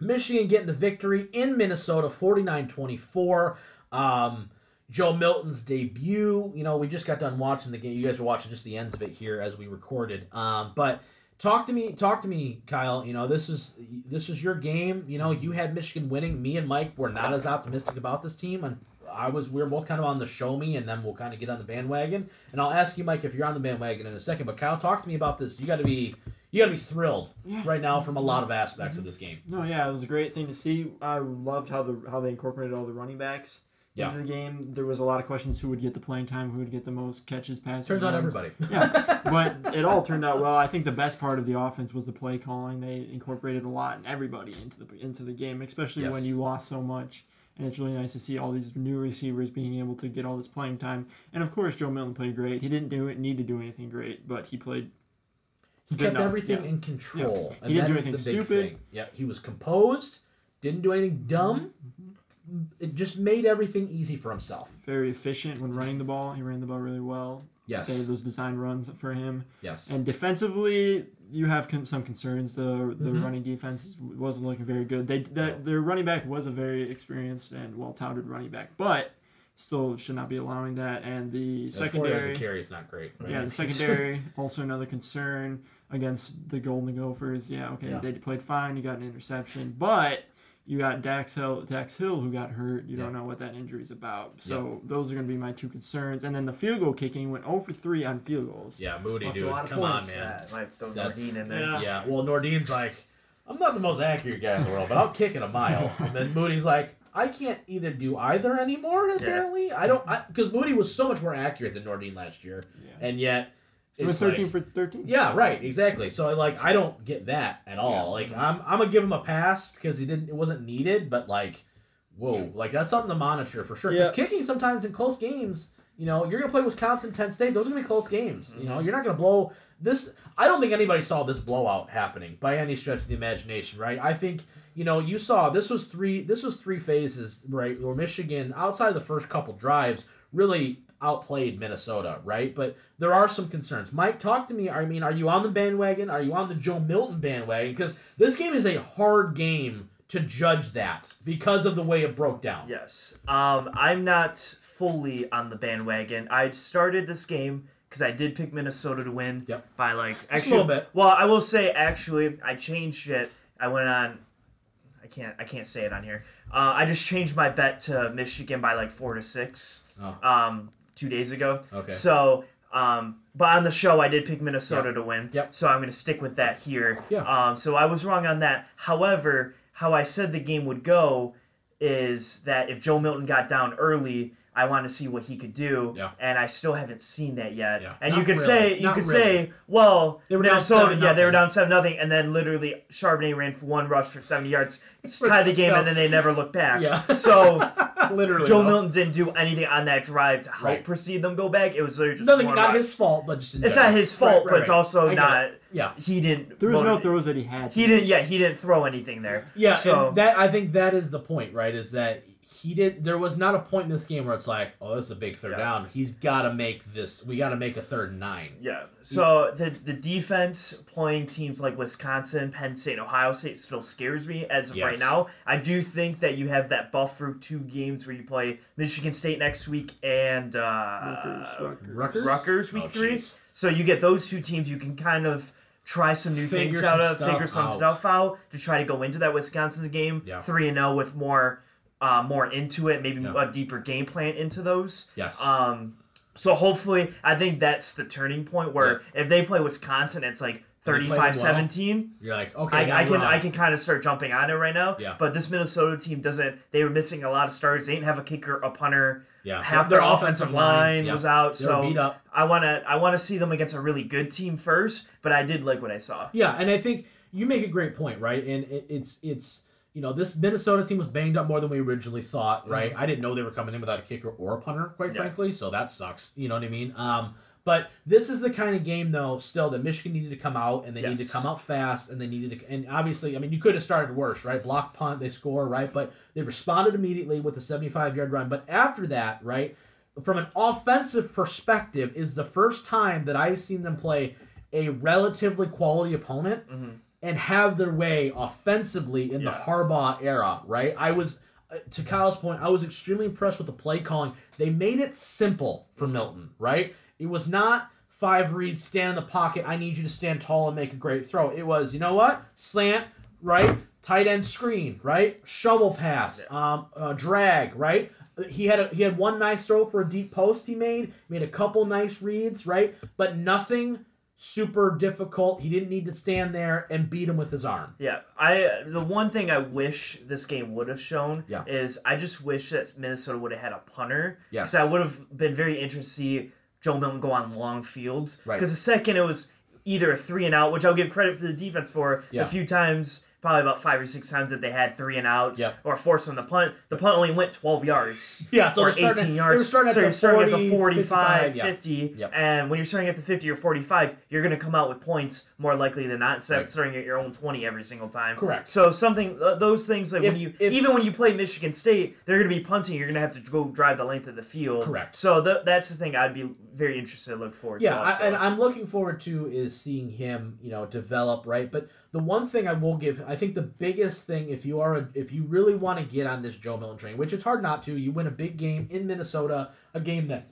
Michigan getting the victory in Minnesota, 49-24. Um, Joe Milton's debut. You know, we just got done watching the game. You guys were watching just the ends of it here as we recorded. Um, but talk to me, talk to me, Kyle. You know, this is this is your game. You know, you had Michigan winning. Me and Mike were not as optimistic about this team, and I was. we are both kind of on the show me, and then we'll kind of get on the bandwagon. And I'll ask you, Mike, if you're on the bandwagon in a second. But Kyle, talk to me about this. You got to be you got to be thrilled Yeah. right now from a lot of aspects of this game. No, yeah, it was a great thing to see. I loved how the how they incorporated all the running backs Yeah. into the game. There was a lot of questions: who would get the playing time, who would get the most catches, passes. Turns out everybody. Yeah, but it all turned out well. I think the best part of the offense was the play calling. They incorporated a lot and everybody into the into the game, especially Yes. when you lost so much. And it's really nice to see all these new receivers being able to get all this playing time. And of course, Joe Milton played great. He didn't do it need to do anything great, but he played. He kept enough, everything yeah. in control. Yeah. And He didn't that do anything stupid. thing. Yeah, he was composed, didn't do anything dumb. Mm-hmm. It just made everything easy for himself. Very efficient when running the ball. He ran the ball really well. Yes. They those design runs for him. Yes. And defensively, you have con- some concerns. The the Mhm. running defense wasn't looking very good. They that their running back was a very experienced and well touted running back, but still should not be allowing that. And the The yards secondary, of carry is not great. right? yeah, the secondary also another concern against the Golden Gophers. Yeah, okay, Yeah. they played fine. You got an interception, but you got Dax Hill, Dax Hill who got hurt. You don't know what that injury is about. So those are going to be my two concerns. And then the field goal kicking went 0 for 3 on field goals. yeah, Moody, Left a dude. lot of Come on, man. Uh, yeah, might throw That's- Nordin in there. Yeah. Yeah. Well, Nordin's like, I'm not the most accurate guy in the world, but I'll kick it a mile. And then Moody's like, I can't either do either anymore. Apparently, I don't because Moody was so much more accurate than Nordin last year, Yeah. and yet It was it's like- 13 for 13. Yeah, right, exactly. So like I don't get that at all. Yeah. Like I'm I'm gonna give him a pass because he didn't it wasn't needed, but like whoa, like that's something to monitor for sure. Because Yeah. kicking sometimes in close games, you know, you're gonna play Wisconsin, Penn State. Those are gonna be close games. You know, mm-hmm. you're not gonna blow this. I don't think anybody saw this blowout happening by any stretch of the imagination, right? I think you know you saw this was three this was three phases, right? Where Michigan outside of the first couple drives really outplayed Minnesota, right? But there are some concerns. Mike, talk to me. I mean, are you on the bandwagon? Are you on the Joe Milton bandwagon? Because this game is a hard game to judge that because of the way it broke down. Yes. Um, I'm not fully on the bandwagon. I started this game because I did pick Minnesota to win Yep. by like a actually. little bit. Well, I will say actually I changed it. I went on. I can't. I can't say it on here. Uh, I just changed my bet to Michigan by like four to six. Oh. Um, two days ago. Okay. So, um, but on the show, I did pick Minnesota to win. Yep. So I'm going to stick with that here. Yeah. Um, so I was wrong on that. However, how I said the game would go is that if Joe Milton got down early, I want to see what he could do. Yeah. And I still haven't seen that yet. Yeah. And Not you could really. say you Not could really. say, well, They were down Minnesota, 7-0. yeah, they were down seven nothing, and then literally Charbonnet ran for one rush for seventy yards, tied the game, Yeah. and then they never looked back. Yeah. So Literally. Joe though. Milton didn't do anything on that drive to help Right. proceed them go back. It was literally just Nothing, one not rush. his fault, but just in It's not his fault, right, but it's also I not. it. Yeah. He didn't. There was no throws that he had. He didn't. Yeah, he didn't throw anything there. Yeah, So and that I think that is the point, right? Is that he did. There was not a point in this game where it's like, oh, this is a big third Yeah. down. He's got to make this. We got to make a third and nine. yeah. So the the defense playing teams like Wisconsin, Penn State, Ohio State still scares me as of Yes. right now. I do think that you have that buffer two games where you play Michigan State next week and uh, Rutgers, Rutgers. Rutgers. Rutgers week Oh, three. jeez. So you get those two teams. You can kind of try some new Figure things some out of, figure some out. stuff out to try to go into that Wisconsin game Yeah. three and zero with more, uh, more into it, maybe Yeah. a deeper game plan into those. Yes. Um, so hopefully, I think that's the turning point where if they play Wisconsin, it's like They play 35-17. You're like, okay, I, I can. I can kind of start jumping on it right now. Yeah. But this Minnesota team doesn't. They were missing a lot of starters. They didn't have a kicker, a punter. yeah. Half their offensive line yeah. was out. They So. I wanna I wanna see them against a really good team first. But I did like what I saw. Yeah, and I think you make a great point, right? And it, it's it's you know this Minnesota team was banged up more than we originally thought, right? I didn't know they were coming in without a kicker or a punter, quite Mm-hmm. Yeah. frankly. So that sucks. You know what I mean? Um, but this is the kind of game, though, still that Michigan needed to come out and they needed to come out fast and they needed to. And obviously, I mean, you could have started worse, right? Block punt, they score, right? But they responded immediately with the 75 yard run. But after that, right, from an offensive perspective, is the first time that I've seen them play a relatively quality opponent Mhm. And have their way offensively in the Harbaugh era, right? I was, uh, to Kyle's point, I was extremely impressed with the play calling. They made it simple for Milton, right? It was not five reads, stand in the pocket, I need you to stand tall and make a great throw. It was, you know what? Slant, right? Tight end screen, right? Shovel pass, um, uh, drag, right? He had a, he had one nice throw for a deep post he made, made a couple nice reads, right? But nothing super difficult. He didn't need to stand there and beat him with his arm. Yeah, I the one thing I wish this game would have shown Yeah. is I just wish that Minnesota would have had a punter. Yes. because I would have been very interested to see Joe Milton go on long fields. Right. Because the second it was either a three and out, which I'll give credit to the defense for. Yeah. A few times, probably about five or six times that they had three and outs Yep. or forced on the punt. The punt only went twelve yards. Yeah, so or they're starting 18 at- yards. starting so you're starting at the 45, 55, yeah. 50. Yep. And when you're starting at the 50 or 45, you're going to come out with points more likely than not instead Right. of starting at your own 20 every single time. Correct. So something, uh, those things, like If- when you, if- even when you play Michigan State, they're going to be punting. You're going to have to go drive the length of the field. Correct. So th- that's the thing I'd be very interested to look forward Yeah, to. Also. and I'm looking forward to is seeing him, you know, develop right. But the one thing I will give, I think the biggest thing, if you are, a, if you really want to get on this Joe Milton train, which it's hard not to, you win a big game in Minnesota, a game that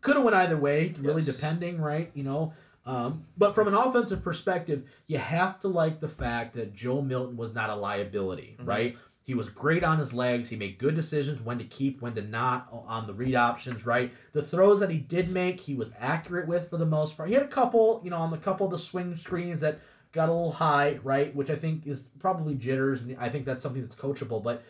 could have went either way, really Yes. depending, right? You know, um, but from an offensive perspective, you have to like the fact that Joe Milton was not a liability, Mhm. right? He was great on his legs. He made good decisions when to keep, when to not on the read options, right? The throws that he did make, he was accurate with for the most part. He had a couple, you know, on the couple of the swing screens that got a little high, right? Which I think is probably jitters, and I think that's something that's coachable. But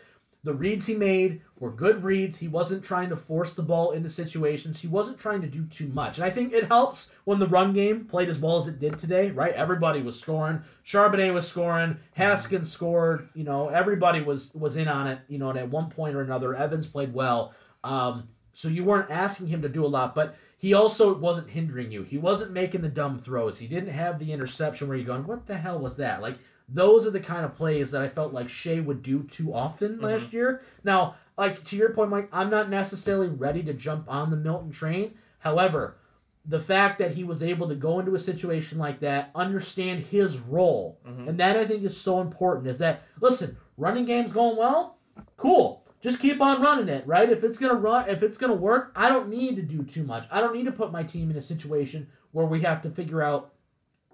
the reads he made were good reads. He wasn't trying to force the ball into situations. He wasn't trying to do too much. And I think it helps when the run game played as well as it did today, right? Everybody was scoring. Charbonnet was scoring. Haskins scored. You know, everybody was was in on it. You know, and at one point or another, Evans played well. Um, so you weren't asking him to do a lot, but he also wasn't hindering you. He wasn't making the dumb throws. He didn't have the interception where you're going, "What the hell was that?" Like those are the kind of plays that I felt like Shea would do too often last year. Now, like to your point, Mike, I'm not necessarily ready to jump on the Milton train. However, the fact that he was able to go into a situation like that, understand his role, Mhm. and that I think is so important. Is that listen, running game's going well, cool. Just keep on running it, right? If it's gonna run, if it's gonna work, I don't need to do too much. I don't need to put my team in a situation where we have to figure out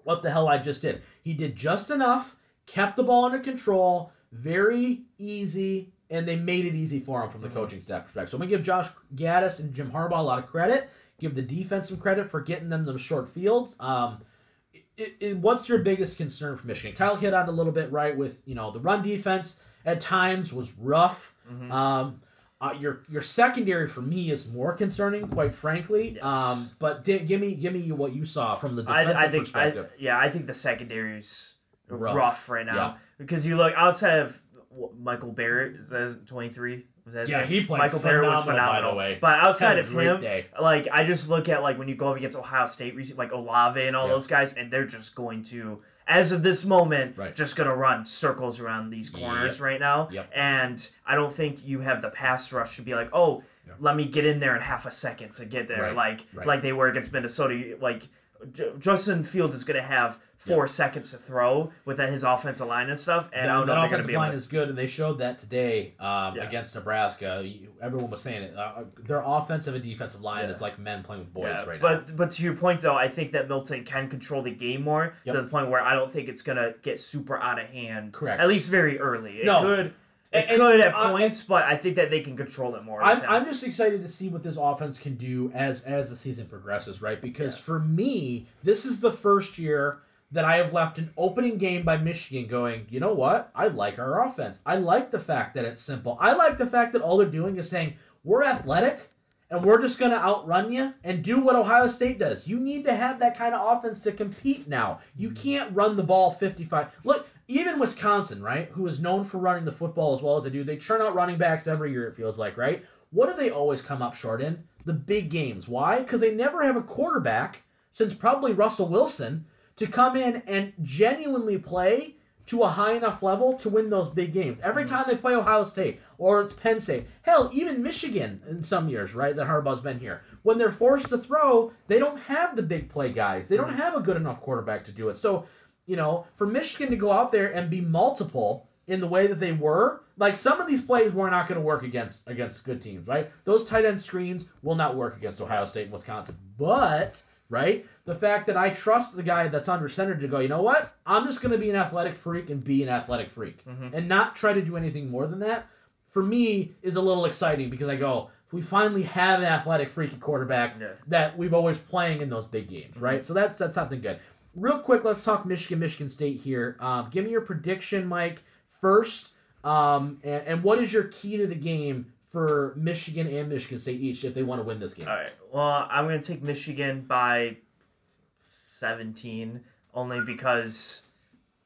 what the hell I just did. He did just enough, kept the ball under control, very easy, and they made it easy for him from the Mhm. coaching staff perspective. So I'm gonna give Josh Gattis and Jim Harbaugh a lot of credit. Give the defense some credit for getting them those short fields. Um, it, it, what's your biggest concern for Michigan? Kyle hit on a little bit right with you know the run defense at times was rough. Mhm. Um, uh, your your secondary for me is more concerning, quite frankly. Yes. Um, but di- give me give me what you saw from the defensive I, I think, I, perspective. yeah, I think the secondary's Rough. rough, right now Yeah. because you look outside of what, Michael Barrett. Is twenty three? Was that his yeah, he played Michael Barrett was phenomenal, by the way. But outside of him, day. like I just look at like when you go up against Ohio State, like Olave and all those guys, and they're just going to, as of this moment, Right. just gonna run circles around these corners Yep. right now. Yep. And I don't think you have the pass rush to be like, oh, Yeah. let me get in there in half a second to get there, Right. like Right. like they were against Minnesota. Like J- Justin Fields is gonna have four seconds to throw with his offensive line and stuff, and I don't know that if they're gonna offensive able line is good, and they showed that today um, Yeah. against Nebraska. Everyone was saying it. Uh, their offensive and defensive line Yeah. is like men playing with boys Yeah, right now. but but to your point though, I think that Milton can control the game more Yep. to the point where I don't think it's gonna get super out of hand. Correct. At least very early. It No. could. It And- could at I- points, but I think that they can control it more. I'm, I'm just excited to see what this offense can do as as the season progresses, right? Because Yeah. for me, this is the first year that I have left an opening game by Michigan going, you know what? I like our offense. I like the fact that it's simple. I like the fact that all they're doing is saying, we're athletic and we're just going to outrun you and do what Ohio State does. You need to have that kind of offense to compete now. You mm. can't run the ball 55. Look, even Wisconsin, right, who is known for running the football as well as they do, they churn out running backs every year, it feels like, right? What do they always come up short in? The big games. Why? Because they never have a quarterback since probably Russell Wilson to come in and genuinely play to a high enough level to win those big games. Every mm-hmm. time they play Ohio State or Penn State, hell, even Michigan in some years, right, that Harbaugh's been here, when they're forced to throw, they don't have the big play guys. They don't mm-hmm. have a good enough quarterback to do it. So, you know, for Michigan to go out there and be multiple in the way that they were, like some of these plays were not going to work against against good teams, right? Those tight end screens will not work against Ohio State and Wisconsin. But right? The fact that I trust the guy that's under center to go, you know what? I'm just going to be an athletic freak and be an athletic freak Mhm. and not try to do anything more than that. For me, is a little exciting because I go, we finally have an athletic freaky quarterback Yeah. that we've always playing in those big games, right? So that's that's something good. Real quick, let's talk Michigan, Michigan State here. Um, give me your prediction, Mike, first, um, and, and what is your key to the game for Michigan and Michigan State each if they want to win this game? All right. Well, I'm gonna take Michigan by 17, only because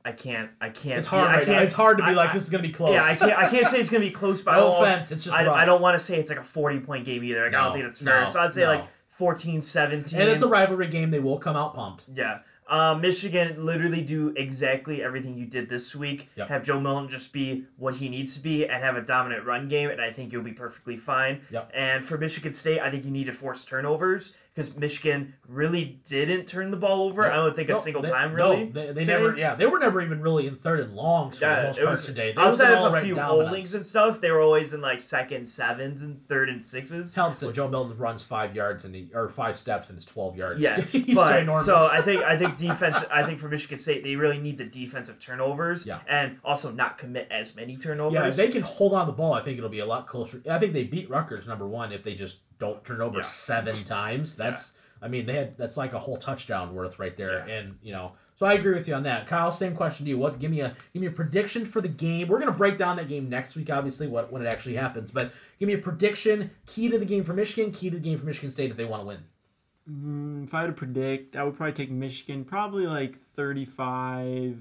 I can't. I can't. It's hard. I right now. can't. It's hard to be I- like this is gonna be close. Yeah, I can't. I can't say it's gonna be close, but I no offense, it's just I. I don't want to say it's like a 40 point game either. Like, I don't think that's fair. no, so I'd say no. like 14, 17. and it's a rivalry game. They will come out pumped. Yeah. Uh, Michigan literally do exactly everything you did this week. Yep. Have Joe Milton just be what he needs to be and have a dominant run game, and I think you'll be perfectly fine. Yep. And for Michigan State, I think you need to force turnovers because Michigan really didn't turn the ball over. I don't think a No, single they- time no, really. they, they never. Yeah, they were never even really in third and longs for the most it part was today. They outside of a few dominance. holdings and stuff. They were always in like second sevens and third and sixes. Helps that Joe Milton runs five yards and he, or five steps and it's twelve yards. Yeah, he's but ginormous. so I think I think defense. I think for Michigan State, they really need the defensive turnovers, Yeah. and also not commit as many turnovers. yeah, if they can hold on the ball, I think it'll be a lot closer. I think they beat Rutgers number one if they just don't turn over Yeah. seven times. That's I mean they had that's like a whole touchdown worth right there, and you know. So I agree with you on that, Kyle. Same question to you. What? Give me a give me a prediction for the game. We're gonna break down that game next week, obviously, what when it actually happens. But give me a prediction. Key to the game for Michigan. Key to the game for Michigan State if they want to win. Mm, if I had to predict, I would probably take Michigan, probably like 35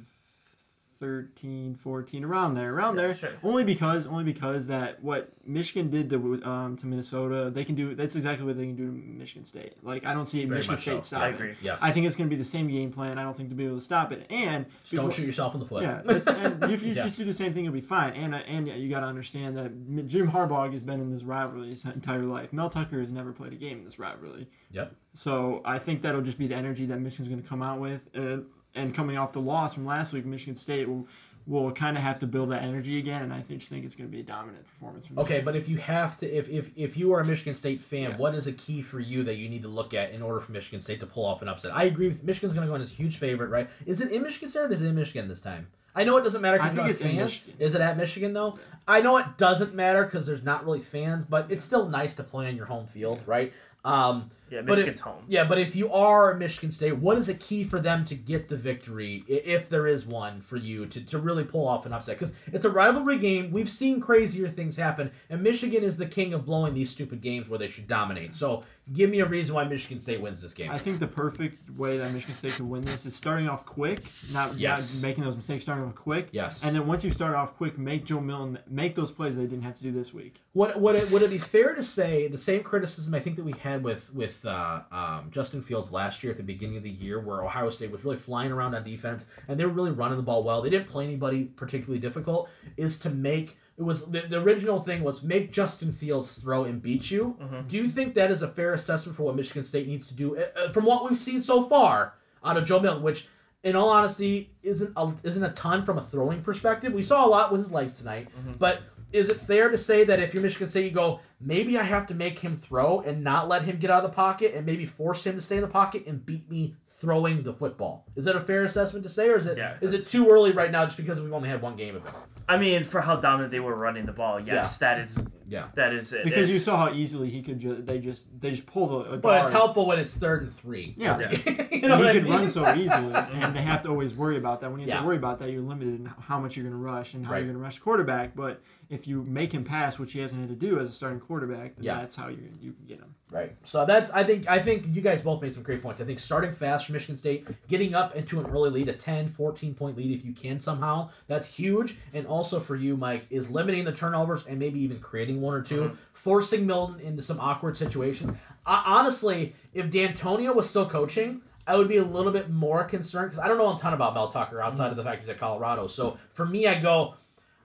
13, 14, around there, around Yeah, there. sure. Only because, only because that what Michigan did to um, to Minnesota, they can do. That's exactly what they can do to Michigan State. Like I don't see Very Michigan State so. stopping. I agree. Yes. I think it's going to be the same game plan. I don't think to be able to stop it. And Just don't shoot yourself in the foot. yeah, and if you Yeah. just do the same thing, you'll be fine. And uh, and you got to understand that Jim Harbaugh has been in this rivalry his entire life. Mel Tucker has never played a game in this rivalry. Yep. So I think that'll just be the energy that Michigan's going to come out with, uh, and coming off the loss from last week, Michigan State will will kind of have to build that energy again. And I think, think it's going to be a dominant performance. From Okay, but if you have to, if if, if you are a Michigan State fan, Yeah. what is a key for you that you need to look at in order for Michigan State to pull off an upset? I agree with Michigan's going to go in as a huge favorite, right? Is it in Michigan State or is it in Michigan this time? I know it doesn't matter because it's in. Michigan. Is it at Michigan though? I know it doesn't matter because there's not really fans, but it's still nice to play on your home field, right? Um, Yeah, But it- Michigan's home. yeah, but if you are Michigan State, what is a key for them to get the victory, if there is one for you, to, to really pull off an upset? Because it's a rivalry game. We've seen crazier things happen, and Michigan is the king of blowing these stupid games where they should dominate. So give me a reason why Michigan State wins this game. I think the perfect way that Michigan State can win this is starting off quick, not, Yes. not making those mistakes, starting off quick. Yes. And then once you start off quick, make Joe Milton make those plays they didn't have to do this week. Would, would, it, would it be fair to say the same criticism I think that we had with with uh, um, Justin Fields last year at the beginning of the year, where Ohio State was really flying around on defense and they were really running the ball well. They didn't play anybody particularly difficult. Is to make it was the, the original thing was make Justin Fields throw and beat you. Do you think that is a fair assessment for what Michigan State needs to do uh, uh, from what we've seen so far out of Joe Milton, which in all honesty, isn't a, isn't a ton from a throwing perspective. We saw a lot with his legs tonight, but is it fair to say that if you're Michigan State, you go maybe I have to make him throw and not let him get out of the pocket, and maybe force him to stay in the pocket and beat me throwing the football? Is that a fair assessment to say, or is it Yeah, is it too early right now just because we've only had one game of it? I mean, for how dominant they were running the ball, yes, that is Yeah. that is it. Because If- you saw how easily he could just they just they just pull the a But guard. it's helpful when it's third and three. Yeah. Yeah. you know And what he I could mean? run so easily, and they have to always worry about that. When you have Yeah. to worry about that, you're limited in how much you're going to rush and how Right. you're going to rush quarterback. But if you make him pass, which he hasn't had to do as a starting quarterback, then Yeah. that's how you you can get him. Right. So that's I think I think you guys both made some great points. I think starting fast for Michigan State, getting up into an early lead, a 10, 14 point lead if you can somehow, that's huge. And also for you, Mike, is limiting the turnovers and maybe even creating one or 2 forcing Milton into some awkward situations. I, honestly, if D'Antonio was still coaching, I would be a little bit more concerned because I don't know a ton about Mel Tucker outside of the fact he's at Colorado. So for me, I go,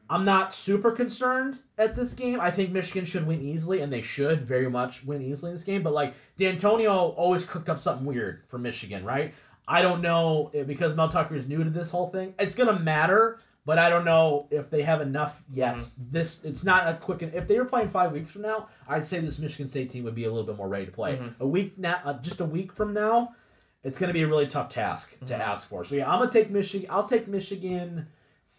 I'm not super concerned at this game. I think Michigan should win easily, and they should very much win easily in this game. But like D'Antonio always cooked up something weird for Michigan, right? I don't know eh, because Mel Tucker is new to this whole thing. It's gonna matter, but I don't know if they have enough yet. This it's not as quick. If they were playing five weeks from now, I'd say this Michigan State team would be a little bit more ready to play. A week now, uh, just a week from now, it's going to be a really tough task to ask for. So yeah, I'm gonna take Michigan. I'll take Michigan,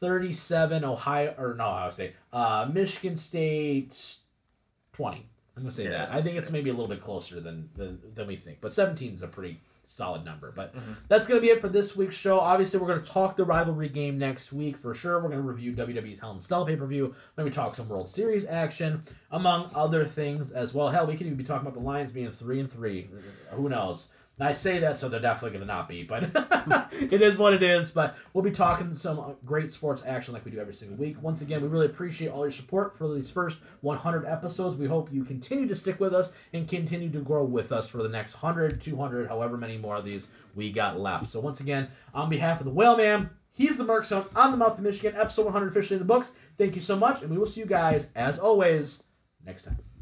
thirty-seven. Ohio or no Ohio State. Uh, Michigan State, twenty. I'm gonna say Yeah, that. I think it's maybe a little bit closer than than, than we think, but 17 is a pretty solid number. But Mm-hmm. that's gonna be it for this week's show. Obviously, we're gonna talk the rivalry game next week for sure. We're gonna review WWE's Hell in Cell pay per view. Maybe talk some World Series action, among other things as well. Hell, we could even be talking about the Lions being three and three. Who knows? And I say that so they're definitely going to not be, but it is what it is. But we'll be talking some uh, great sports action like we do every single week. Once again, we really appreciate all your support for these first 100 episodes. We hope you continue to stick with us and continue to grow with us for the next 100, 200, however many more of these we got left. So once again, on behalf of the Whale Man, he's the Merkstone, I'm the Mouth of Michigan, episode 100 officially in the books. Thank you so much, and we will see you guys, as always, next time.